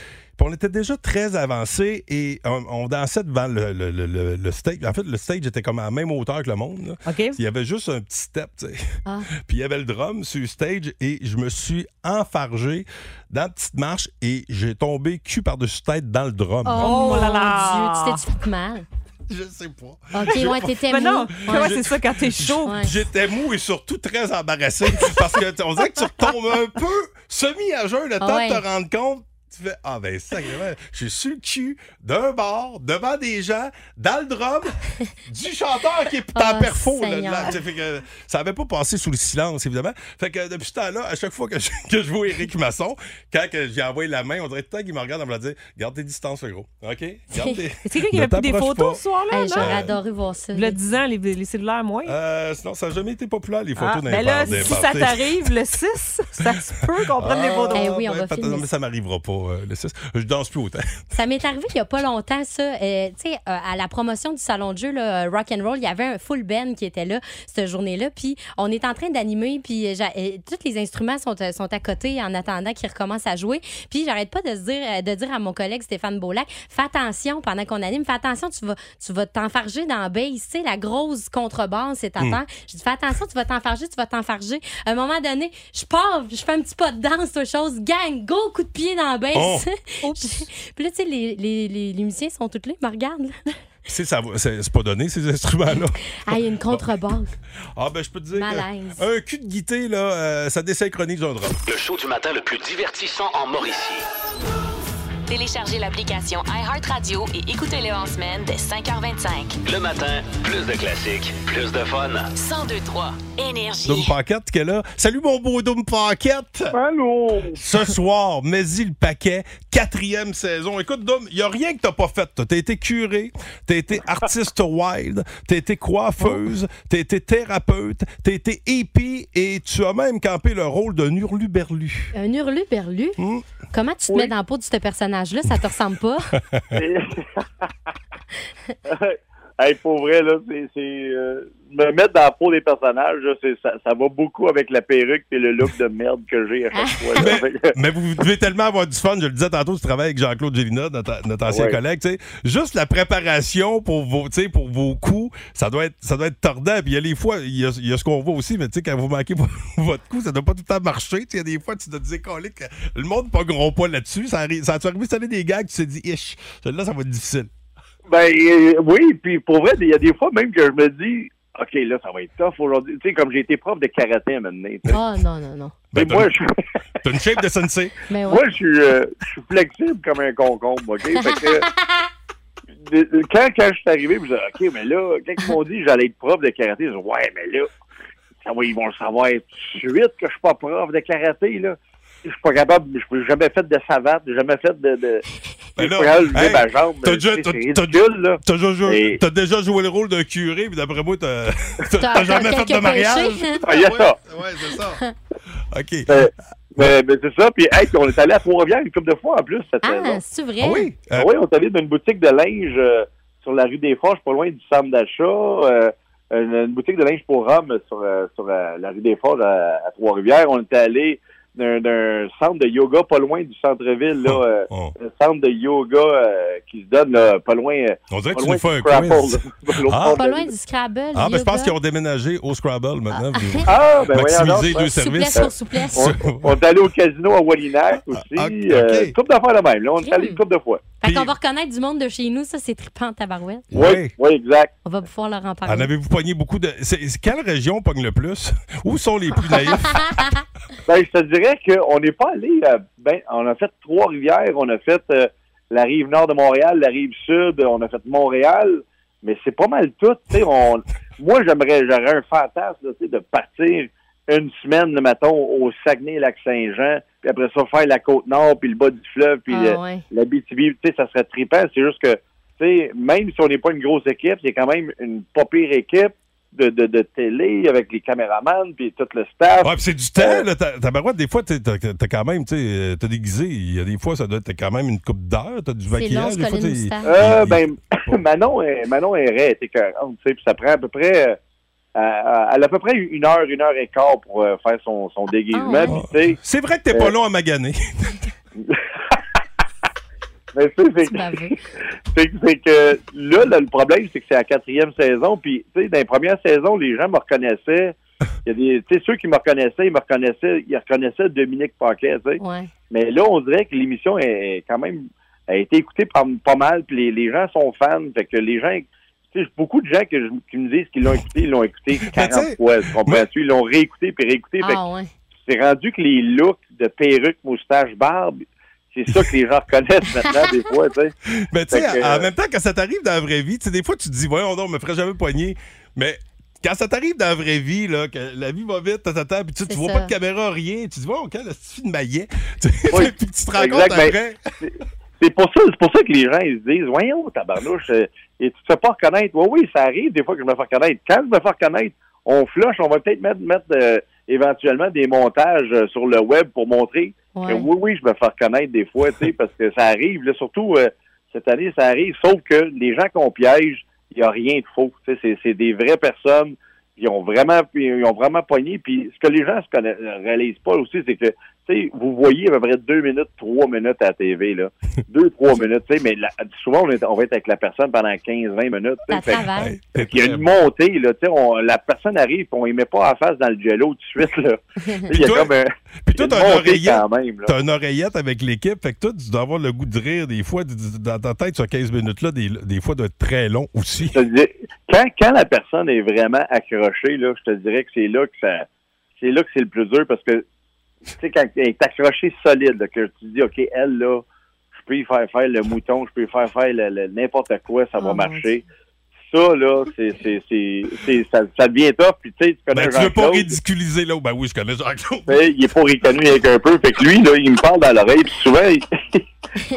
Speaker 3: Puis on était déjà très avancé et on, on dansait devant le, le- le- le- le stage. En fait, le stage était comme à la même hauteur que le monde. là.
Speaker 7: OK.
Speaker 3: Il y avait juste un petit step, tu sais.
Speaker 6: Ah.
Speaker 3: Puis il y avait le drum sur le stage et je me suis enfargé dans la petite marche et j'ai tombé cul par-dessus tête dans le drum.
Speaker 6: Oh,
Speaker 7: Oh là
Speaker 6: mon
Speaker 7: là.
Speaker 6: Dieu, tu t'es fait mal?
Speaker 3: Je sais pas.
Speaker 6: OK, ouais, t'étais
Speaker 7: Mais non,
Speaker 6: mou.
Speaker 7: comment
Speaker 6: Ouais.
Speaker 7: c'est ça quand t'es chaud?
Speaker 6: Ouais.
Speaker 3: J'étais mou et surtout très embarrassé parce que on dirait que tu retombes un peu semi à jeun le
Speaker 6: Ah
Speaker 3: temps
Speaker 6: ouais.
Speaker 3: de te rendre compte. Tu fais Ah ben sacrément, je suis sur le cul d'un bar, devant des gens, dans le drum, du chanteur qui est en
Speaker 6: Oh,
Speaker 3: perfo. là, là. Fait que ça avait pas passé sous le silence, évidemment. Fait que depuis ce temps-là, à chaque fois que je, que je vois Éric Masson, quand que j'ai envoyé la main, on dirait tout le temps qu'il me regarde en me dire Garde tes distances, le gros. OK? Garde tes...
Speaker 7: Est-ce quelqu'un qui avait pris des photos
Speaker 3: pas.
Speaker 7: ce soir-là?
Speaker 6: Hey? J'aurais adoré voir ça.
Speaker 7: Le 10 ans, les, les cellulaires moins.
Speaker 3: Euh, sinon, ça n'a jamais été populaire, les photos
Speaker 7: Ah,
Speaker 3: d'un
Speaker 7: ben là, si ça t'arrive le 6, ça se peut qu'on prenne des photos.
Speaker 6: Eh oui, on va
Speaker 3: mais ça m'arrivera pas, euh, le 6. Je danse plus autant.
Speaker 6: Ça m'est arrivé il n'y a pas longtemps, ça. Euh, tu sais, euh, à la promotion du salon de jeu, là, Rock and Roll, il y avait un full band qui était là cette journée-là. Puis on est en train d'animer, puis j'a- euh, tous les instruments sont, euh, sont à côté en attendant qu'ils recommencent à jouer. Puis j'arrête pas de, se dire, euh, de dire à mon collègue Stéphane Beaulac, fais attention pendant qu'on anime, fais attention, tu vas, tu vas t'enfarger dans la base. Tu sais, la grosse contrebasse, c'est ta terre. Je dis, fais attention, tu vas t'enfarger, tu vas t'enfarger. À un moment donné, je pars, je fais un petit pas de danse, autre chose, gang, go, coup de pied dans la base.
Speaker 3: Oh.
Speaker 6: Puis là, tu sais, les, les, les, les musiciens sont tous là, ils me regardent. là.
Speaker 3: C'est ça va- c'est c'est pas donné, ces instruments-là.
Speaker 6: Ah, il y a une contrebasse.
Speaker 3: Ah, ben, je peux te dire. que
Speaker 6: Malaise.
Speaker 3: Un cul de guité, là, euh, ça désynchronise un drum.
Speaker 2: Le show du matin le plus divertissant en Mauricie.
Speaker 1: Téléchargez l'application iHeartRadio et écoutez-le en semaine dès 5h25.
Speaker 2: Le matin, plus de classiques, plus de fun.
Speaker 1: 1023 Énergie.
Speaker 3: Doom Pocket qui est là. Salut, mon beau Doom Pocket!
Speaker 8: Allô?
Speaker 3: Ce soir, mets-y le paquet, quatrième saison. Écoute, Doom, il n'y a rien que t'as pas fait. T'as été curé, t'as été artiste wild, t'as été coiffeuse, t'as été thérapeute, t'as été hippie et tu as même campé le rôle d'un hurluberlu.
Speaker 6: Un hurlu-berlu.
Speaker 3: Hmm?
Speaker 6: Comment tu te mets dans la peau de ce personnage-là? Ça te ressemble pas?
Speaker 9: hey, pour vrai, là, c'est. euh, me mettre dans la peau des personnages, là, ça, ça va beaucoup avec la perruque et le look de merde que j'ai à chaque fois. là.
Speaker 3: Mais vous devez tellement avoir du fun. Je le disais tantôt, tu travailles avec Jean-Claude Gélina, notre, notre ancien
Speaker 9: Ouais.
Speaker 3: collègue. Juste la préparation pour vos, pour vos coups, ça doit être, ça doit être tordant. Puis il y a les fois, il y a, y a ce qu'on voit aussi, mais tu sais, quand vous manquez vo- votre coup, ça doit pas tout le temps marcher. Il y a des fois, tu dois te Colique, que le monde ne pogneront pas là-dessus. Ça arrive, ça a arrivé? Cette année des gars que tu te dis, ish, celle-là, ça va être difficile.
Speaker 9: Ben euh, oui, puis pour vrai, il y a des fois même que je me dis, OK, là, ça va être tough aujourd'hui. Tu sais, comme j'ai été prof de karaté à maintenant. tu sais.
Speaker 6: Oh non, non, non.
Speaker 3: Ben,
Speaker 9: Et moi, je,
Speaker 3: T'as une shape de sensei.
Speaker 6: Mais ouais.
Speaker 9: moi, je suis, euh, je suis flexible comme un concombre, OK? Fait que, quand, quand je suis arrivé, je me disais, OK, mais là, quand ils m'ont dit que j'allais être prof de karaté, je dis, ouais, mais là, ça va, ils vont le savoir tout de suite que je suis pas prof de karaté, là. Je suis pas capable, je n'ai jamais fait de savate, j'ai jamais fait de. de
Speaker 3: Ben
Speaker 9: je suis
Speaker 3: là,
Speaker 9: pas capable de lever
Speaker 3: hey,
Speaker 9: ma jambe.
Speaker 3: t'as
Speaker 9: tu
Speaker 3: déjà- joué- le rôle d'un curé, puis d'après moi, t'as jamais fait de mariage.
Speaker 9: Ah, il y a ça.
Speaker 3: Ouais, c'est ça. OK.
Speaker 9: Euh, mais, mais c'est ça. Puis, hey, on est allé à Trois-Rivières une couple de fois en plus cette saison.
Speaker 6: Ah, c'est vrai?
Speaker 3: Ah oui? Euh,
Speaker 9: Ah oui, on est allé dans une boutique de linge euh, sur la rue des Forges, pas loin du centre d'achat. une, une boutique de linge pour hommes sur, sur la rue des Forges à, à Trois-Rivières. On était allé d'un centre de yoga pas loin du centre-ville, là, euh,
Speaker 3: oh.
Speaker 9: un centre de yoga euh, qui se donne là, pas loin. euh,
Speaker 3: On dirait
Speaker 9: pas
Speaker 3: que tu
Speaker 9: loin
Speaker 3: nous fais un
Speaker 9: Scrabble,
Speaker 3: quiz. Ah.
Speaker 6: Pas
Speaker 9: la
Speaker 6: loin du Scrabble.
Speaker 3: Ah, ben je pense qu'ils ont déménagé au Scrabble maintenant.
Speaker 9: Ah, ben voyons
Speaker 3: Maximiser deux
Speaker 6: Souplesse
Speaker 3: services.
Speaker 6: pour souplesse.
Speaker 9: On, on est allé au casino à Wallinac aussi.
Speaker 3: Ah, ok.
Speaker 9: euh, une couple d'affaires là même. Là, on est allé une couple de fois.
Speaker 6: Fait qu'on va reconnaître du monde de chez nous, ça, c'est trippant, tabarouette.
Speaker 9: Oui, oui, exact.
Speaker 6: On va pouvoir leur en
Speaker 3: En
Speaker 6: parler.
Speaker 3: avez-vous pogné beaucoup de. c'est- c'est- quelle région pogne le plus? Où sont les plus naïfs?
Speaker 9: Ben, je te dirais qu'on n'est pas allé. euh, ben, on a fait Trois-Rivières, on a fait euh, la rive nord de Montréal, la rive sud, on a fait Montréal, mais c'est pas mal tout. tu sais, On, moi, j'aimerais, j'aurais un fantasme là, tu sais, de partir une semaine, le matin, au Saguenay-Lac-Saint-Jean, puis après ça, faire la Côte-Nord, puis le bas du fleuve, puis
Speaker 6: Ah,
Speaker 9: le-
Speaker 6: ouais.
Speaker 9: la BTB, tu sais, ça serait trippant. C'est juste que, tu sais, même si on n'est pas une grosse équipe, c'est quand même une pas pire équipe de, de, de télé avec les caméramans, puis tout le staff.
Speaker 3: Ouais, puis c'est du temps, là. Ta ta barouette, des fois, t'es- quand même, tu sais, euh, t'as déguisé. Il y a des fois, ça doit être quand même une coupe d'heure. T'as du
Speaker 6: long,
Speaker 3: maquillage. Des fois, t'es-.
Speaker 9: Euh, ben, Manon est, Manon est raide, sais, puis ça prend à peu près, euh, euh, elle a à peu près une heure, une heure et quart pour euh, faire son, son déguisement,
Speaker 6: Ah,
Speaker 9: puis
Speaker 3: C'est vrai que t'es pas long à maganer.
Speaker 9: mais tu sais, c'est
Speaker 6: C'est
Speaker 9: que- c'est que là, là, le problème, c'est que c'est la quatrième saison. Puis, tu sais, dans les premières saisons, les gens me reconnaissaient. Il y a des, ceux qui me reconnaissaient, ils me reconnaissaient, ils reconnaissaient Dominique Paquet, tu sais.
Speaker 6: Ouais.
Speaker 9: Mais là, on dirait que l'émission est quand même a été écoutée par pas mal, puis les, les gens sont fans. Fait que les gens, Tu sais, beaucoup de gens que je- qui me disent qu'ils l'ont écouté, ils l'ont écouté 40
Speaker 3: tu sais,
Speaker 9: fois. Ils l'ont réécouté puis réécouté.
Speaker 6: Ah, ouais.
Speaker 9: c'est rendu que les looks de perruque, moustache, barbe, c'est ça que les gens reconnaissent maintenant, des fois, tu sais.
Speaker 3: Mais tu sais, en
Speaker 9: euh,
Speaker 3: même temps, quand ça t'arrive dans la vraie vie, tu sais, des fois, tu te dis, voyons donc, on me ferait jamais poigner. Mais quand ça t'arrive dans la vraie vie, là, que la vie va vite, tata, puis tu, tu vois
Speaker 6: ça.
Speaker 3: pas de caméra, rien, tu te dis, voyons, quelle petite de maillet. Tu sais,
Speaker 9: Oui,
Speaker 3: puis tu te rends compte
Speaker 9: ben,
Speaker 3: après.
Speaker 9: C'est pour ça, c'est pour ça que les gens ils se disent Voyons, tabarnouche, euh, et tu te fais pas reconnaître. Oui, oui, ça arrive des fois que je me fais reconnaître. Quand je me fais reconnaître, on flush, on va peut-être mettre, mettre euh, éventuellement des montages euh, sur le web pour montrer que oui, oui, je me fais reconnaître des fois, tu sais, parce que ça arrive, là, surtout euh, cette année, ça arrive, sauf que les gens qu'on piège, il n'y a rien de faux. Tu sais, c'est, c'est des vraies personnes. Ils ont vraiment, ils ont vraiment pogné. Puis ce que les gens ne réalisent pas aussi, c'est que, vous voyez à peu près deux minutes, trois minutes à la TV, là. deux, trois minutes, tu sais, mais la- souvent, on, est- on va être avec la personne pendant 15, 20 minutes. tu sais.
Speaker 6: Ça
Speaker 9: Fait il y a une montée, là, tu sais, on- la personne arrive, puis on ne met pas en face dans le jello tout de suite, là. Il y a
Speaker 3: toi-
Speaker 9: comme un,
Speaker 3: Puis toi,
Speaker 9: une
Speaker 3: t'as une une oreillette avec l'équipe, fait que toi, tu dois avoir le goût de rire des fois, dans ta tête, sur 15 minutes-là, des, des fois de très long aussi.
Speaker 9: Quand, quand la personne est vraiment accrochée, là, je te dirais que c'est là que ça, c'est là que c'est le plus dur parce que, tu sais, quand elle est accrochée solide, là, que tu dis, OK, elle, là, je peux y faire faire le mouton, je peux y faire faire le- le- n'importe quoi, ça va
Speaker 6: Oh, mon
Speaker 9: marcher. Ça, là, c'est, c'est, c'est, c'est- ça, ça devient top. Puis, tu sais, tu connais
Speaker 3: Ben, tu veux pas ridiculiser là. Ben oui, je connais Jean-Claude.
Speaker 9: Il est pas reconnu avec un peu. Fait que lui, là, il me parle dans l'oreille. Puis souvent,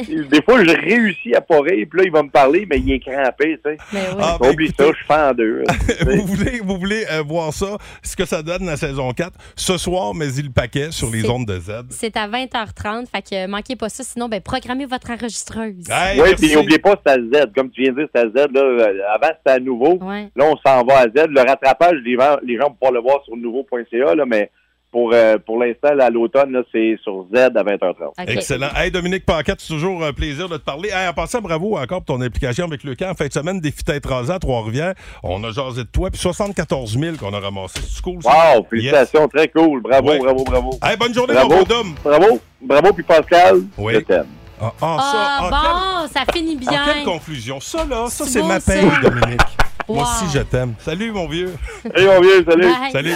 Speaker 9: il- des fois, je réussis à pas rire. Puis là, il va me parler, mais il est crampé, tu sais.
Speaker 6: Mais oui.
Speaker 3: Ah, ben,
Speaker 9: Oublie
Speaker 3: écoutez,
Speaker 9: ça, je fais en deux.
Speaker 3: vous voulez, vous voulez euh, voir ça, ce que ça donne la saison 4, ce soir, mais il le paquet sur les ondes de Z.
Speaker 6: C'est à 20h30, fait que manquez pas ça, sinon ben programmez votre enregistreuse.
Speaker 3: Hey,
Speaker 9: Oui, puis n'oubliez pas, c'est à Z. Comme tu viens de dire, c'est à Z. Là, Euh, avant, c'était à nouveau.
Speaker 6: Ouais.
Speaker 9: Là, on s'en va à Z. Le rattrapage, les gens, les gens vont pouvoir le voir sur nouveau.ca, là, mais pour, euh, pour l'instant, à l'automne, c'est sur Z à 20h30.
Speaker 6: OK.
Speaker 3: Excellent. Hey, Dominique Paquette, c'est toujours un plaisir de te parler. Hey, en passant, bravo encore pour ton implication avec le camp. En fin de semaine, des fêtes rasées à Trois-Rivières. On a jasé de toi, puis 74 000 qu'on a ramassé. C'est cool, ça?
Speaker 9: Wow, félicitations, très cool. Bravo,
Speaker 3: Ouais.
Speaker 9: bravo, bravo.
Speaker 3: Hey, bonne journée,
Speaker 9: Bravo.
Speaker 3: mon.
Speaker 9: Bravo, bravo, puis Pascal,
Speaker 3: Oui.
Speaker 9: je t'aime.
Speaker 3: Ah, ah, ça,
Speaker 6: Ah,
Speaker 3: ah,
Speaker 6: bon, ça finit
Speaker 3: quelle, ah,
Speaker 6: bien.
Speaker 3: quelle conclusion. Ça, là, ça,
Speaker 6: C'est
Speaker 3: c'est
Speaker 6: beau,
Speaker 3: ma
Speaker 6: ça.
Speaker 3: paye, Dominique. Moi
Speaker 6: Wow.
Speaker 3: aussi, je t'aime. Salut, mon vieux.
Speaker 9: Hey, mon vieux, salut.
Speaker 6: Bye.
Speaker 3: Salut.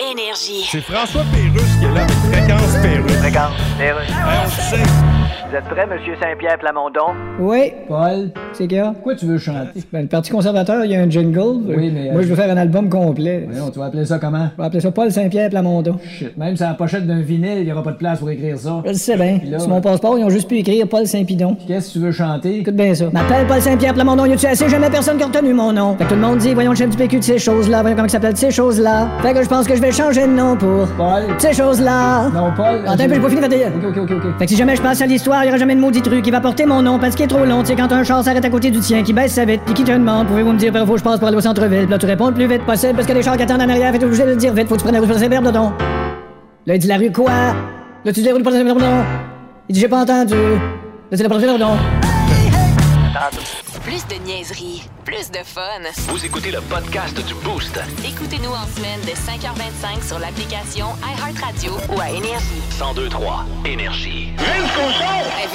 Speaker 1: Énergie.
Speaker 3: C'est François Pérusse qui est là avec Fréquence Pérusse.
Speaker 5: Regarde.
Speaker 3: Hey, on le sait.
Speaker 5: Vous êtes prêt, Monsieur Saint-Pierre Plamondon?
Speaker 4: Oui,
Speaker 11: Paul,
Speaker 4: c'est a?
Speaker 11: pourquoi tu veux chanter?
Speaker 4: Ben, le Parti conservateur, il y a un jingle.
Speaker 11: Oui, mais,
Speaker 4: Moi,
Speaker 11: euh,
Speaker 4: je veux faire un album complet.
Speaker 11: Voyons, tu vas appeler ça comment?
Speaker 4: On va appeler ça Paul Saint-Pierre Plamondon.
Speaker 11: Shit, même sur la pochette d'un vinyle, il n'y aura pas de place pour écrire ça.
Speaker 4: Je le sais bien.
Speaker 11: Là,
Speaker 4: Sur mon passeport, ils ont juste pu écrire Paul Saint-Pidon.
Speaker 11: Qu'est-ce que tu veux chanter?
Speaker 4: Écoute bien ça. M'appelle Paul Saint-Pierre Plamondon, y a-tu assez? Jamais personne qui a retenu mon nom? Fait que tout le monde dit, voyons le chef du PQ de ces choses-là, voyons comment il s'appelle de ces choses-là. Fait que je pense que je vais changer de nom pour
Speaker 11: Paul?
Speaker 4: ces choses-là.
Speaker 11: Non, Paul.
Speaker 4: Attends un peu, j'ai pas fini de dire.
Speaker 11: Ok, ok, ok, ok.
Speaker 4: Fait que si jamais je passe à l'histoire, il y aura jamais de maudit truc qui va porter mon nom parce qu'il est trop long. Tu sais, quand un char s'arrête à côté du tien, qui baisse sa vite, puis qui te demande, pouvez-vous me dire par où je passe pour aller au centre-ville? Là, tu réponds le plus vite possible parce que les chars qui attendent en arrière, fait obligé de le dire vite. Faut que tu prennes la rue pour verbe dedans. Là, il dit la rue quoi? Là, tu dis la rue pour dedans. Il dit j'ai pas entendu. Là, c'est la prochaine dedans.
Speaker 1: Plus de niaiserie, plus de fun.
Speaker 2: Vous écoutez le podcast du Boost.
Speaker 1: Écoutez-nous en semaine de 5h25 sur l'application iHeartRadio ou à Énergie.
Speaker 2: 1023 Énergie.
Speaker 1: Hey,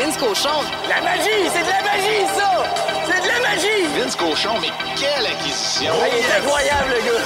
Speaker 1: Vince Cochon!
Speaker 10: La magie! C'est de la magie, ça! C'est de la magie!
Speaker 2: Vince Cochon, mais quelle acquisition!
Speaker 10: il est incroyable, le gars!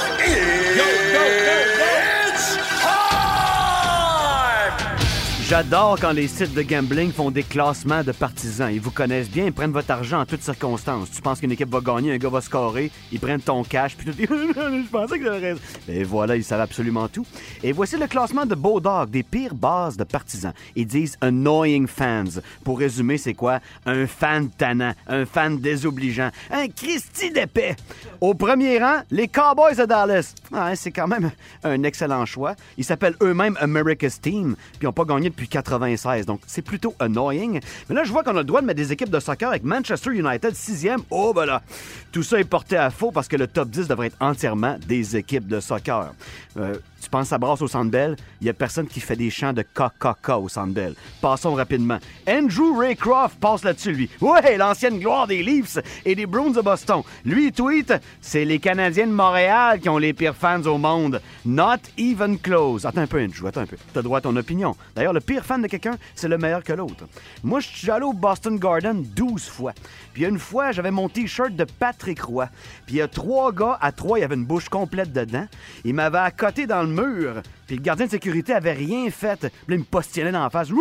Speaker 12: J'adore quand les sites de gambling font des classements de partisans. Ils vous connaissent bien, ils prennent votre argent en toutes circonstances. Tu penses qu'une équipe va gagner, un gars va scorer, ils prennent ton cash, puis tu dis Je pensais que j'avais raison. Et voilà, ils savent absolument tout. Et voici le classement de Beaudog, des pires bases de partisans. Ils disent annoying fans. Pour résumer, c'est quoi? Un fan tannant, un fan désobligeant, un Christy d'épais. Au premier rang, les Cowboys de Dallas. Ah, c'est quand même un excellent choix. Ils s'appellent eux-mêmes America's Team, puis ils n'ont pas gagné depuis 96, donc c'est plutôt annoying. Mais là, je vois qu'on a le droit de mettre des équipes de soccer avec Manchester United 6e. Oh, ben là, tout ça est porté à faux parce que le top 10 devrait être entièrement des équipes de soccer. Euh, Tu penses à Brasse au Centre Bell, il y a personne qui fait des chants de KKK au Centre Bell. Passons rapidement. Andrew Raycroft passe là-dessus, lui. Ouais, l'ancienne gloire des Leafs et des Bruins de Boston. Lui, il tweet c'est les Canadiens de Montréal qui ont les pires fans au monde. Not even close. Attends un peu, Andrew, attends un peu. T'as droit à ton opinion. D'ailleurs, le pire fan de quelqu'un, c'est le meilleur que l'autre. Moi, je suis allé au Boston Garden 12 fois. Puis une fois, j'avais mon T-shirt de Patrick Roy. Puis il y a trois gars, à trois, il y avait une bouche complète dedans. Ils m'avaient accoté dans le mur. Puis le gardien de sécurité avait rien fait. Puis il me postillait dans la face. Je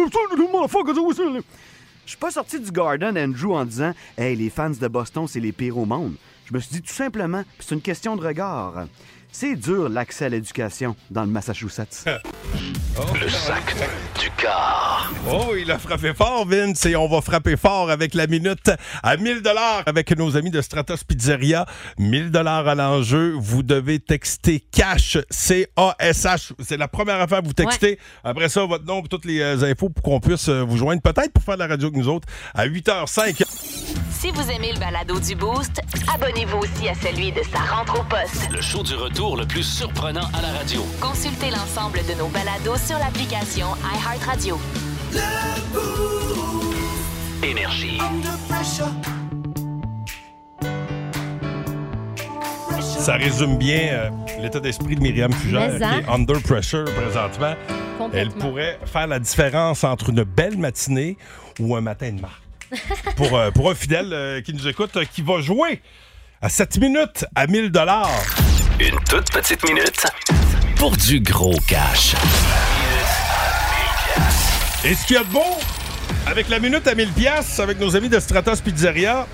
Speaker 12: suis pas sorti du Garden, Andrew, en disant Hey, les fans de Boston, c'est les pires au monde. Je me suis dit tout simplement, c'est une question de regard. C'est dur l'accès à l'éducation dans le Massachusetts.
Speaker 2: Le sac du car.
Speaker 3: Oh, il a frappé fort, Vince, et on va frapper fort avec la minute à 1000 dollars avec nos amis de Stratos Pizzeria. 1000 dollars à l'enjeu. Vous devez texter cash, C-A-S-H. C'est la première affaire que vous textez. Après ça, votre nom et toutes les euh, infos pour qu'on puisse euh, vous joindre, peut-être pour faire de la radio avec nous autres, à 8h05.
Speaker 1: Si vous aimez le balado du Boost, abonnez-vous aussi à celui de sa rentre au poste.
Speaker 2: Le show du retour le plus surprenant à la radio.
Speaker 1: Consultez l'ensemble de nos balados sur l'application iHeartRadio.
Speaker 2: Énergie.
Speaker 3: Ça résume bien euh, l'état d'esprit de Myriam Fugère,
Speaker 6: Mais, hein?
Speaker 3: qui est under pressure présentement. Elle pourrait faire la différence entre une belle matinée ou un matin de marre. Pour, euh, pour un fidèle euh, qui nous écoute, euh, qui va jouer à 7 minutes à 1000 dollars.
Speaker 2: Une toute petite minute pour du gros cash.
Speaker 3: Et ce qu'il y a de beau, avec la minute à 1000 pièces avec nos amis de Stratos Pizzeria,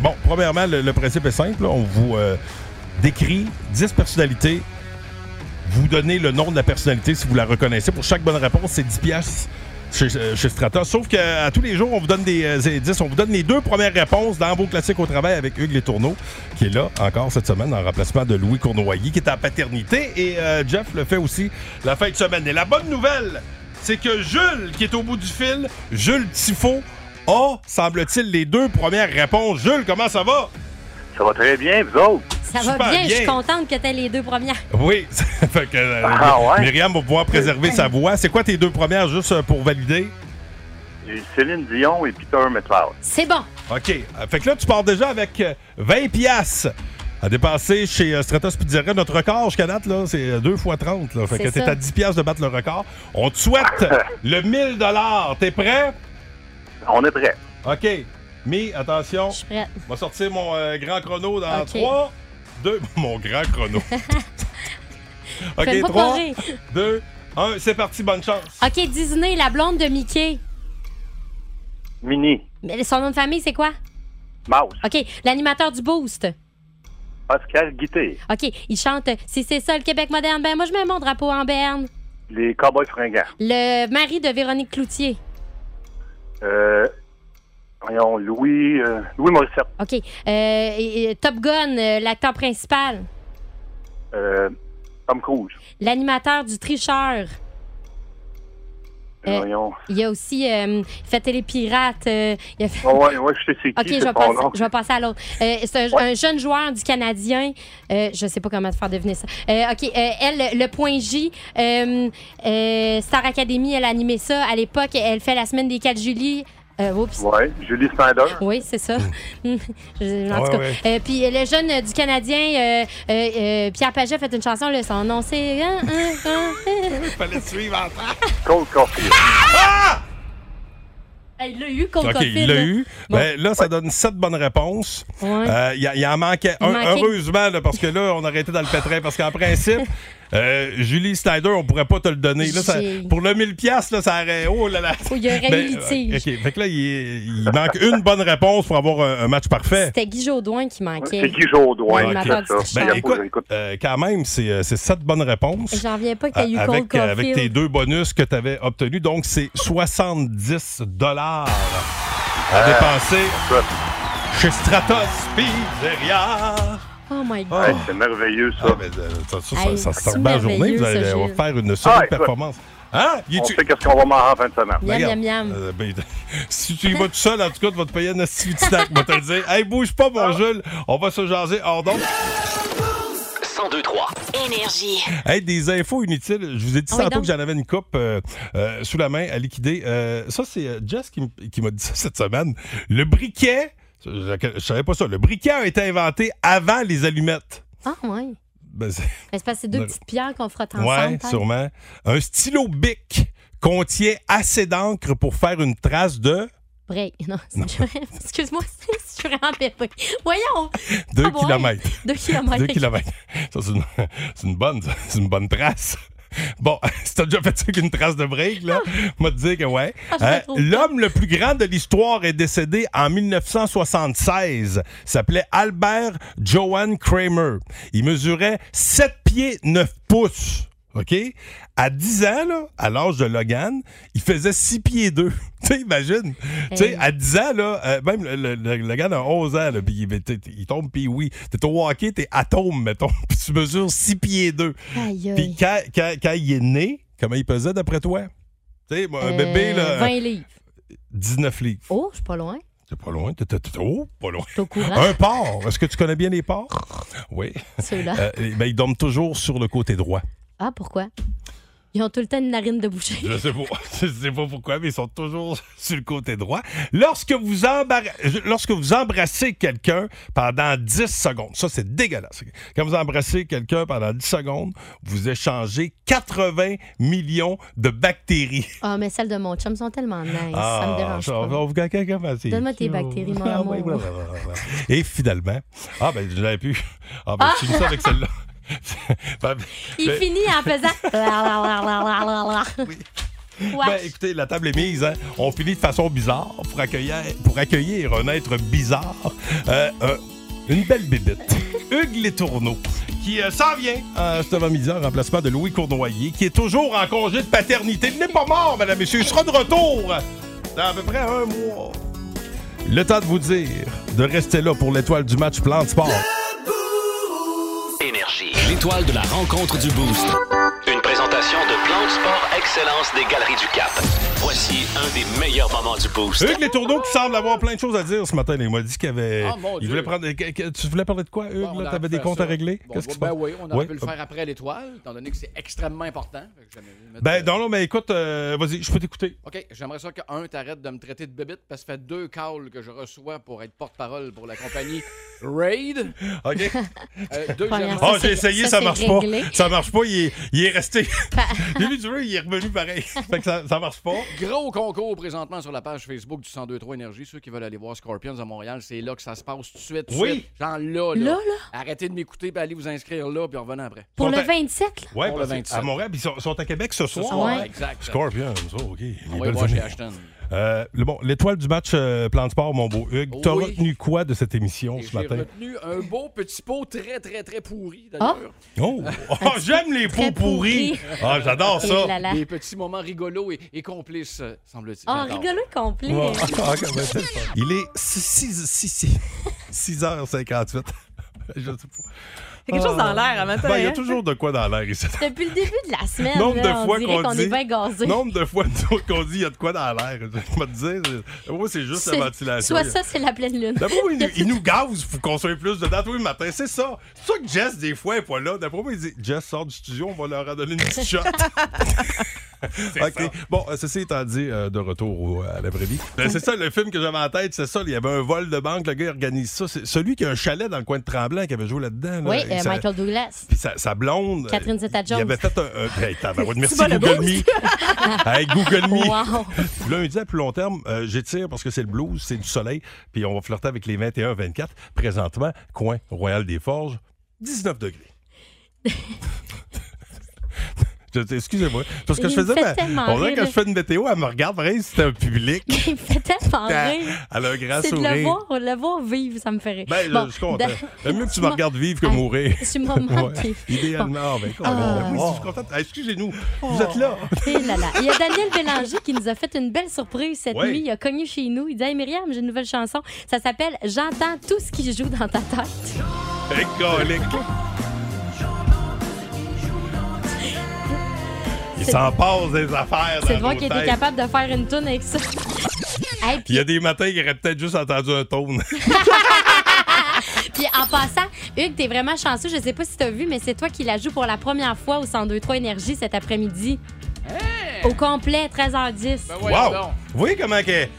Speaker 3: bon, premièrement, le, le principe est simple. là. On vous euh, décrit 10 personnalités. Vous donnez le nom de la personnalité si vous la reconnaissez. Pour chaque bonne réponse, c'est 10 pièces chez, euh, chez Stratos. Sauf qu'à tous les jours, on vous donne des euh, indices. On vous donne les deux premières réponses dans vos classiques au travail avec Hugues Les Tourneaux, qui est là encore cette semaine en remplacement de Louis Cournoyer, qui est en paternité. Et euh, Jeff le fait aussi la fin de semaine. Et la bonne nouvelle, c'est que Jules, qui est au bout du fil, Jules Tifo, a, semble-t-il, les deux premières réponses. Jules, comment ça va?
Speaker 9: Ça va très bien, vous autres?
Speaker 6: Ça va bien, je suis contente que tu aies les deux premières.
Speaker 3: Oui, fait que, euh,
Speaker 9: Ah ouais?
Speaker 3: Myriam va pouvoir préserver sa voix. C'est quoi tes deux premières, juste euh, pour valider?
Speaker 9: Céline Dion et Peter McLeod.
Speaker 6: C'est bon.
Speaker 3: OK. Euh, Fait que là, tu pars déjà avec euh, 20 piastres à dépasser chez Stratos Pizzeria. Notre record jusqu'à date, là, c'est euh, 2 fois 30. Là. Fait que t'es
Speaker 6: ça.
Speaker 3: à 10 piastres de battre le record. On te souhaite le 1000 T'es prêt?
Speaker 9: On est prêt.
Speaker 3: OK. Mi, attention.
Speaker 6: Je suis prête.
Speaker 3: On va sortir mon euh, grand chrono dans
Speaker 6: OK.
Speaker 3: 3, 2... Mon grand chrono. OK,
Speaker 6: Fais-moi
Speaker 3: 3,
Speaker 6: pleurer.
Speaker 3: 2, 1. C'est parti, bonne chance.
Speaker 6: OK, Disney, la blonde de Mickey.
Speaker 9: Mini.
Speaker 6: Mais son nom de famille, c'est quoi?
Speaker 9: Mouse.
Speaker 6: OK, l'animateur du Boost.
Speaker 9: Pascal Guité.
Speaker 6: OK, il chante Si c'est ça le Québec moderne, ben moi je mets mon drapeau en berne.
Speaker 9: Les Cowboys fringants.
Speaker 6: Le mari de Véronique Cloutier.
Speaker 9: Euh, voyons, Louis, euh, Louis Morissette.
Speaker 6: OK, euh, et- et Top Gun, euh, l'acteur principal?
Speaker 9: Euh, Tom Cruise.
Speaker 6: L'animateur du Tricheur. Euh. Il y a aussi euh, fait les pirates. euh, il a fait-
Speaker 9: Oh, ouais, ouais, je sais qui,
Speaker 6: OK, je vais, passer,
Speaker 9: nom.
Speaker 6: je vais passer à l'autre. C'est un, un jeune joueur du Canadien. Je sais pas comment te faire deviner ça. OK, elle, le point J, Star Academy, elle a animé ça. À l'époque, elle fait la semaine des 4 juillet. Euh, oups.
Speaker 9: Ouais, Julie Snyder.
Speaker 6: Oui, c'est ça. Je- en tout cas.
Speaker 9: ouais.
Speaker 6: Euh, puis euh, le jeune euh, du Canadien, euh, euh, euh, Pierre Paget, fait une chanson. Là, son nom, c'est... hein, hein, hein, hein.
Speaker 3: Fallait suivre en
Speaker 9: Cold Coffee.
Speaker 6: Hey, Il l'a eu, Cole
Speaker 3: OK,
Speaker 6: Caulfield,
Speaker 3: il l'a
Speaker 6: là.
Speaker 3: eu.
Speaker 6: Bon.
Speaker 3: Ben, là, ça donne sept bonnes réponses.
Speaker 6: Ouais.
Speaker 3: Euh, Il y il en manquait
Speaker 6: Il
Speaker 3: un,
Speaker 6: manquait-
Speaker 3: heureusement, là, parce que là, on aurait été dans le pétrin. Parce qu'en principe, euh, Julie Snyder, on pourrait pas te le donner. Là, ça-
Speaker 6: J'ai-
Speaker 3: pour le 1000$, piastres, là, ça aurait. Oh là là.
Speaker 6: Il y aurait
Speaker 3: Ben,
Speaker 6: eu litige.
Speaker 3: OK, fait que là, il, il manque une bonne réponse pour avoir un, un match parfait.
Speaker 6: C'était Guy Jodoin qui manquait.
Speaker 9: C'est Guy Jodoin qui
Speaker 6: L'animateur
Speaker 9: a
Speaker 6: du
Speaker 9: ça.
Speaker 6: Tricheur.
Speaker 3: Ben, écoute, euh, quand même, c'est euh, c'est sept bonnes réponses.
Speaker 6: J'en reviens pas que t'as eu
Speaker 3: avec, avec tes deux bonus que tu avais obtenus. Donc, c'est 70 dollars à dépenser chez Stratos Pizzeria.
Speaker 6: Oh my God.
Speaker 9: Ouais, c'est merveilleux, ça.
Speaker 3: Ah, mais, euh, ça, ça,
Speaker 6: Hey,
Speaker 3: ça, ça se la journée. Vous allez on va faire une solide
Speaker 9: Ah, écoute.
Speaker 3: performance. Hein?
Speaker 9: On sait qu'est-ce qu'on va manger en fin de semaine.
Speaker 6: Miam,
Speaker 3: Regarde.
Speaker 6: miam, miam.
Speaker 3: Euh, ben, si tu y vas tout seul, en tout cas, tu vas te payer un de snack. Je vais te le dire. Hey, bouge pas,
Speaker 9: Ah.
Speaker 3: mon Jules. On va se jaser hors d'onde.
Speaker 2: 1023.
Speaker 1: Énergie.
Speaker 3: Hey, des infos inutiles. Je vous ai dit
Speaker 1: Ah oui,
Speaker 3: tantôt
Speaker 1: donc?
Speaker 3: que j'en avais une coupe euh, euh, sous la main à liquider. Euh, ça, c'est Jess qui m'a dit ça cette semaine. Le briquet, je, je- je savais pas ça, le briquet a été inventé avant les allumettes.
Speaker 6: Ah, ouais.
Speaker 3: Ben, c'est-
Speaker 6: parce que c'est deux petites pierres qu'on frotte ensemble. peut-être.
Speaker 3: sûrement. Un stylo bic contient assez d'encre pour faire une trace de
Speaker 6: Break. Non, excuse-moi, c'est vraiment pépé. Voyons.
Speaker 3: 2
Speaker 6: Ah,
Speaker 3: kilomètres.
Speaker 6: Deux kilomètres.
Speaker 3: 2 kilomètres. Ça, c'est une, une bonne, ça. c'est une bonne trace. Bon, si t'as déjà fait ça avec une trace de break, là, m'a dit que ouais.
Speaker 6: Ah, trouve
Speaker 3: L'homme le plus grand de l'histoire est décédé en 1976. Il s'appelait Albert Johan Kramer. Il mesurait 7 pieds 9 pouces. OK? À 10 ans, là, à l'âge de Logan, il faisait 6 pieds 2. tu sais, imagine. Tu sais,
Speaker 6: Hey.
Speaker 3: à 10 ans, là, euh, même le, le, le- Logan a 11 ans, puis il, t'es- il tombe, puis oui. T'es au hockey, t'es atome, mettons, puis tu mesures 6 pieds 2.
Speaker 6: Aïe,
Speaker 3: Puis quand, quand, quand il est né, comment il pesait d'après toi? Tu sais, bébé,
Speaker 6: Euh,
Speaker 3: là,
Speaker 6: 20 livres.
Speaker 3: 19 livres.
Speaker 6: Oh, je suis pas loin.
Speaker 3: C'est pas loin. T'es- t'es- t'es- Oh, pas loin.
Speaker 6: T'es au courant?
Speaker 3: Un porc. Est-ce que tu connais bien les porcs? Oui.
Speaker 6: Ceux-là.
Speaker 3: Euh, ben, ils dorment toujours sur le côté droit.
Speaker 6: Ah, pourquoi? Ils ont tout le temps une narine de boucher.
Speaker 3: Je sais pas. Je sais pas pourquoi, mais ils sont toujours sur le côté droit. Lorsque vous, embar- Lorsque vous embrassez quelqu'un pendant 10 secondes, ça c'est dégueulasse. Quand vous embrassez quelqu'un pendant 10 secondes, vous échangez 80 millions de bactéries.
Speaker 6: Ah, mais celles de mon chum sont tellement nice. ça me dérange
Speaker 3: ça,
Speaker 6: pas.
Speaker 3: on vous
Speaker 6: Donne-moi tes bactéries, mon
Speaker 3: Ah,
Speaker 6: amour.
Speaker 3: Et finalement, ah ben je l'avais pu. Ah ben
Speaker 6: Ah!
Speaker 3: je finis ça avec celle-là. Ben,
Speaker 6: Il
Speaker 3: ben-
Speaker 6: finit en faisant. Ouais.
Speaker 3: Ben, écoutez, la table est mise. Hein? On finit de façon bizarre pour accueillir, pour accueillir un être bizarre. Euh, euh, une belle bébête. Hugues Les Tourneaux, qui euh, s'en vient euh, cet avant-midi en remplacement de Louis Cournoyer, qui est toujours en congé de paternité. Il n'est pas mort, mesdames et messieurs. Il sera de retour dans à peu près un mois. Le temps de vous dire de rester là pour l'étoile du match Plan de Sport.
Speaker 2: L'étoile de la rencontre du Boost. Une présentation de Plan de Sport Excellence des Galeries du Cap. Voici un des meilleurs moments du Boost.
Speaker 3: Hugues Les Tourneaux qui semble avoir plein de choses à dire ce matin. Il m'a dit qu'il avait.
Speaker 13: Ah, mon
Speaker 3: il
Speaker 13: Dieu.
Speaker 3: voulait prendre. Tu voulais parler de quoi, Hugues?
Speaker 13: Bon,
Speaker 3: T'avais
Speaker 13: pu
Speaker 3: des comptes
Speaker 13: ça.
Speaker 3: à régler?
Speaker 13: Bon,
Speaker 3: Qu'est-ce qui se
Speaker 13: ben
Speaker 3: passe?
Speaker 13: oui, on aurait pu le faire après l'étoile, étant donné que c'est extrêmement important.
Speaker 3: Ben non, non, mais écoute, euh, vas-y, je peux t'écouter.
Speaker 13: OK, j'aimerais ça que, un, t'arrêtes de me traiter de bébite parce que ça fait deux calls que je reçois pour être porte-parole pour la compagnie Raid.
Speaker 3: OK.
Speaker 13: Euh, deuxièmement-
Speaker 3: Ah, j'ai essayé, ça,
Speaker 6: ça,
Speaker 3: marche pas. Ça marche pas, il est, il est resté. J'ai vu du jeu, il est revenu pareil. fait que ça, ça marche pas.
Speaker 13: Gros concours présentement sur la page Facebook du 1023 Énergie. Ceux qui veulent aller voir Scorpions à Montréal, c'est là que ça se passe tout de suite. tout
Speaker 3: Oui.
Speaker 13: suite. Genre là, là.
Speaker 6: Là, là?
Speaker 13: Arrêtez de m'écouter, puis allez vous inscrire là, puis revenez après.
Speaker 6: Pour
Speaker 3: Sont
Speaker 6: le
Speaker 3: à-
Speaker 6: 27, là?
Speaker 3: Ouais,
Speaker 13: Pour le
Speaker 3: parce que
Speaker 13: 27.
Speaker 3: à Montréal, puis ils sont, sont à Québec ce soir.
Speaker 13: soir,
Speaker 3: hein?
Speaker 13: exact.
Speaker 3: Scorpions, ça, OK. Belles
Speaker 13: voir chez. Ashton.
Speaker 3: Euh, le, bon, l'étoile du match euh, Plan de Sport, mon beau Hugues. T'as
Speaker 13: Oui.
Speaker 3: retenu quoi de cette émission
Speaker 13: Et
Speaker 3: ce
Speaker 13: J'ai
Speaker 3: matin?
Speaker 13: retenu un beau petit pot très, très, très pourri, d'ailleurs.
Speaker 3: Oh, Oh, j'aime les
Speaker 6: Très
Speaker 3: pots pourris.
Speaker 6: pourri.
Speaker 3: Ah, j'adore
Speaker 6: Et
Speaker 3: ça.
Speaker 6: là.
Speaker 13: Des petits moments rigolos et, et complices, euh, semble-t-il.
Speaker 6: Oh,
Speaker 13: J'adore.
Speaker 6: rigolo et complet.
Speaker 3: Ouais. Ah, ok, ben, c'est le fun. Il est 6h58. Je sais pas.
Speaker 7: Il y a quelque chose dans l'air à matin.
Speaker 3: Ben, il y a
Speaker 7: hein?
Speaker 3: toujours de quoi dans l'air ici.
Speaker 6: Depuis le début de la semaine,
Speaker 3: Nombre
Speaker 6: là,
Speaker 3: de
Speaker 6: on
Speaker 3: fois
Speaker 6: dirait
Speaker 3: qu'on
Speaker 6: qu'on
Speaker 3: dit-
Speaker 6: est bien gazé.
Speaker 3: Nombre de fois qu'on dit il y a de quoi dans l'air. Je vais te dire, c'est- moi, c'est juste la ventilation.
Speaker 6: Soit ça, c'est la pleine lune.
Speaker 3: D'après moi, il, nous- il nous gaz pour qu'on soit plus dedans tous les matins. C'est ça. C'est ça que Jess, des fois, n'est pas là. D'après moi, il dit Jess sort du studio, on va leur en donner une petite shot. OK. Bon, euh, ceci étant dit, euh, de retour au- à la vraie vie. Ben, c'est ça, le film que j'avais en tête, c'est ça. Il y avait un vol de banque, le gars il organise ça. C'est celui qui a un chalet dans le coin de Tremblant qui avait joué là-dedans. là.
Speaker 6: Oui, euh, Michael Douglas.
Speaker 3: Puis sa, sa blonde. euh,
Speaker 6: Catherine Zeta-Jones.
Speaker 3: Il avait fait un. un hey, tabarouette, merci
Speaker 6: Tu vas le
Speaker 3: Google
Speaker 6: boost.
Speaker 3: Me. hey, Google Me.
Speaker 6: Wow.
Speaker 3: Dit à plus long terme, euh, j'étire parce que c'est le blues, c'est du soleil, puis on va flirter avec les 21-24. Présentement, coin Royal des Forges, 19 degrés. Excusez-moi. Parce que
Speaker 6: Il
Speaker 3: je faisais ma- On dirait que je fais une météo, elle me regarde, pareil, c'était un public.
Speaker 6: Il me fait tellement rire.
Speaker 3: Elle a un grand
Speaker 6: C'est de le
Speaker 3: sourire.
Speaker 6: voir, le voir vivre, ça me fait rire.
Speaker 3: Ben, je-
Speaker 6: Bon,
Speaker 3: je suis content. mieux que tu me regardes vivre que mourir.
Speaker 6: Tu m'as manqué.
Speaker 3: Idéalement. Ben,
Speaker 6: Ah.
Speaker 3: oui, je suis content. Ah, Excusez-nous, vous êtes là.
Speaker 6: Là là. Il y a Daniel Bélanger qui nous a fait une belle surprise cette
Speaker 3: Ouais.
Speaker 6: nuit. Il a cogné chez nous. Il dit Hey Myriam, j'ai une nouvelle chanson. Ça s'appelle J'entends tout ce qui joue dans ta tête.
Speaker 3: Hey, s'en passe des affaires
Speaker 6: C'est de voir qu'il était capable de faire une tune avec ça. Hey,
Speaker 3: Il
Speaker 6: puis,
Speaker 3: y a des matins qu'il aurait peut-être juste entendu un tone.
Speaker 6: puis en passant, Hugues, t'es vraiment chanceux. Je sais pas si t'as vu, mais c'est toi qui la joues pour la première fois au 102.3 Énergie cet après-midi. Au complet, 13h10.
Speaker 13: Ben
Speaker 3: Wow! Vous voyez comment qu'elle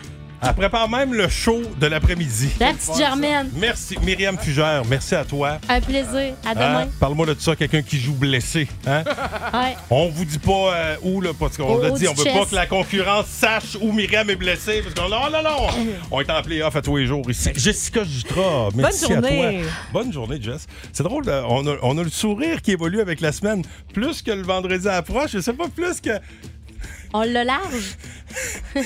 Speaker 3: elle prépare même le show de l'après-midi.
Speaker 6: La petite Germaine.
Speaker 3: Merci, Myriam Fugère. Merci à toi.
Speaker 6: Un plaisir. À
Speaker 3: Hein?
Speaker 6: demain.
Speaker 3: Parle-moi de ça, quelqu'un qui joue blessé. Hein?
Speaker 6: Ouais.
Speaker 3: On vous dit pas euh, où, là, parce qu'on l'a dit, on veut pas que la concurrence sache où Myriam est blessée. Parce qu'on non, non, non! On est en playoff à tous les jours ici. Jessica Jutra, merci
Speaker 7: Bonne journée.
Speaker 3: à toi. Bonne journée, Jess. C'est drôle, euh, on a, on a le sourire qui évolue avec la semaine. Plus que le vendredi approche, je sais pas, plus que.
Speaker 6: On l'a large.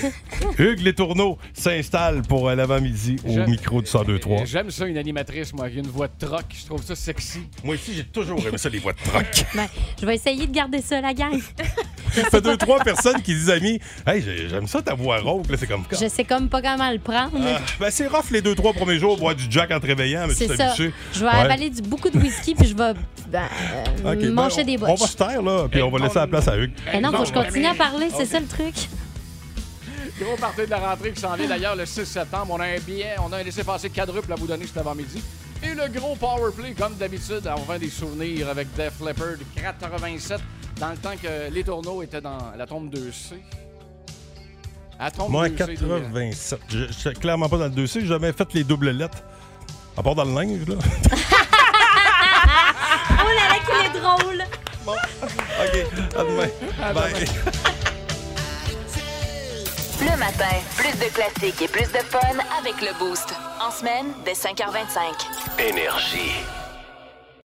Speaker 3: Hugues Les Tourneaux s'installe pour euh, l'avant-midi au micro du 102.3.
Speaker 13: J'aime ça, une animatrice, moi, qui a une voix de troc. Je trouve ça sexy.
Speaker 3: Moi aussi, j'ai toujours aimé ça, les voix de troc.
Speaker 6: Ben, je vais essayer de garder ça, la gang.
Speaker 3: Fait deux, trois personnes qui disent amis, Hey, j'ai- j'aime ça ta voix rauque. Là, c'est comme.
Speaker 6: Je sais comme pas comment le prendre.
Speaker 3: Ah, ben, c'est rough les deux, trois premiers jours, boire du jack en te réveillant, mais tu
Speaker 6: C'est
Speaker 3: t'es
Speaker 6: ça.
Speaker 3: habitué.
Speaker 6: Je vais
Speaker 3: Ouais.
Speaker 6: avaler du, beaucoup de whisky puis je vais ben, euh,
Speaker 3: ben,
Speaker 6: manger
Speaker 3: on-
Speaker 6: des
Speaker 3: On va se taire, là, puis on va laisser la place à Hugues.
Speaker 6: Eh non, faut que je continue à parler, c'est ça le truc.
Speaker 13: Gros party de la rentrée qui s'en vient d'ailleurs le 6 septembre. On a un billet, on a un laissez-passer quadruple à vous donner cet avant-midi. Et le gros powerplay, comme d'habitude, on va des souvenirs avec Def Leppard 87, dans le temps que les tourneaux étaient dans la tombe 2C. À tombe
Speaker 3: Moi,
Speaker 13: 2C,
Speaker 3: 87. Je je suis clairement pas dans le 2C, j'ai jamais fait les doubles lettres. À part dans le linge, là.
Speaker 6: Oh là là, qu'il est drôle!
Speaker 3: OK, à demain. Bye.
Speaker 1: Le matin, plus de classiques et plus de fun avec le Boost. En semaine, dès 5h25.
Speaker 2: Énergie.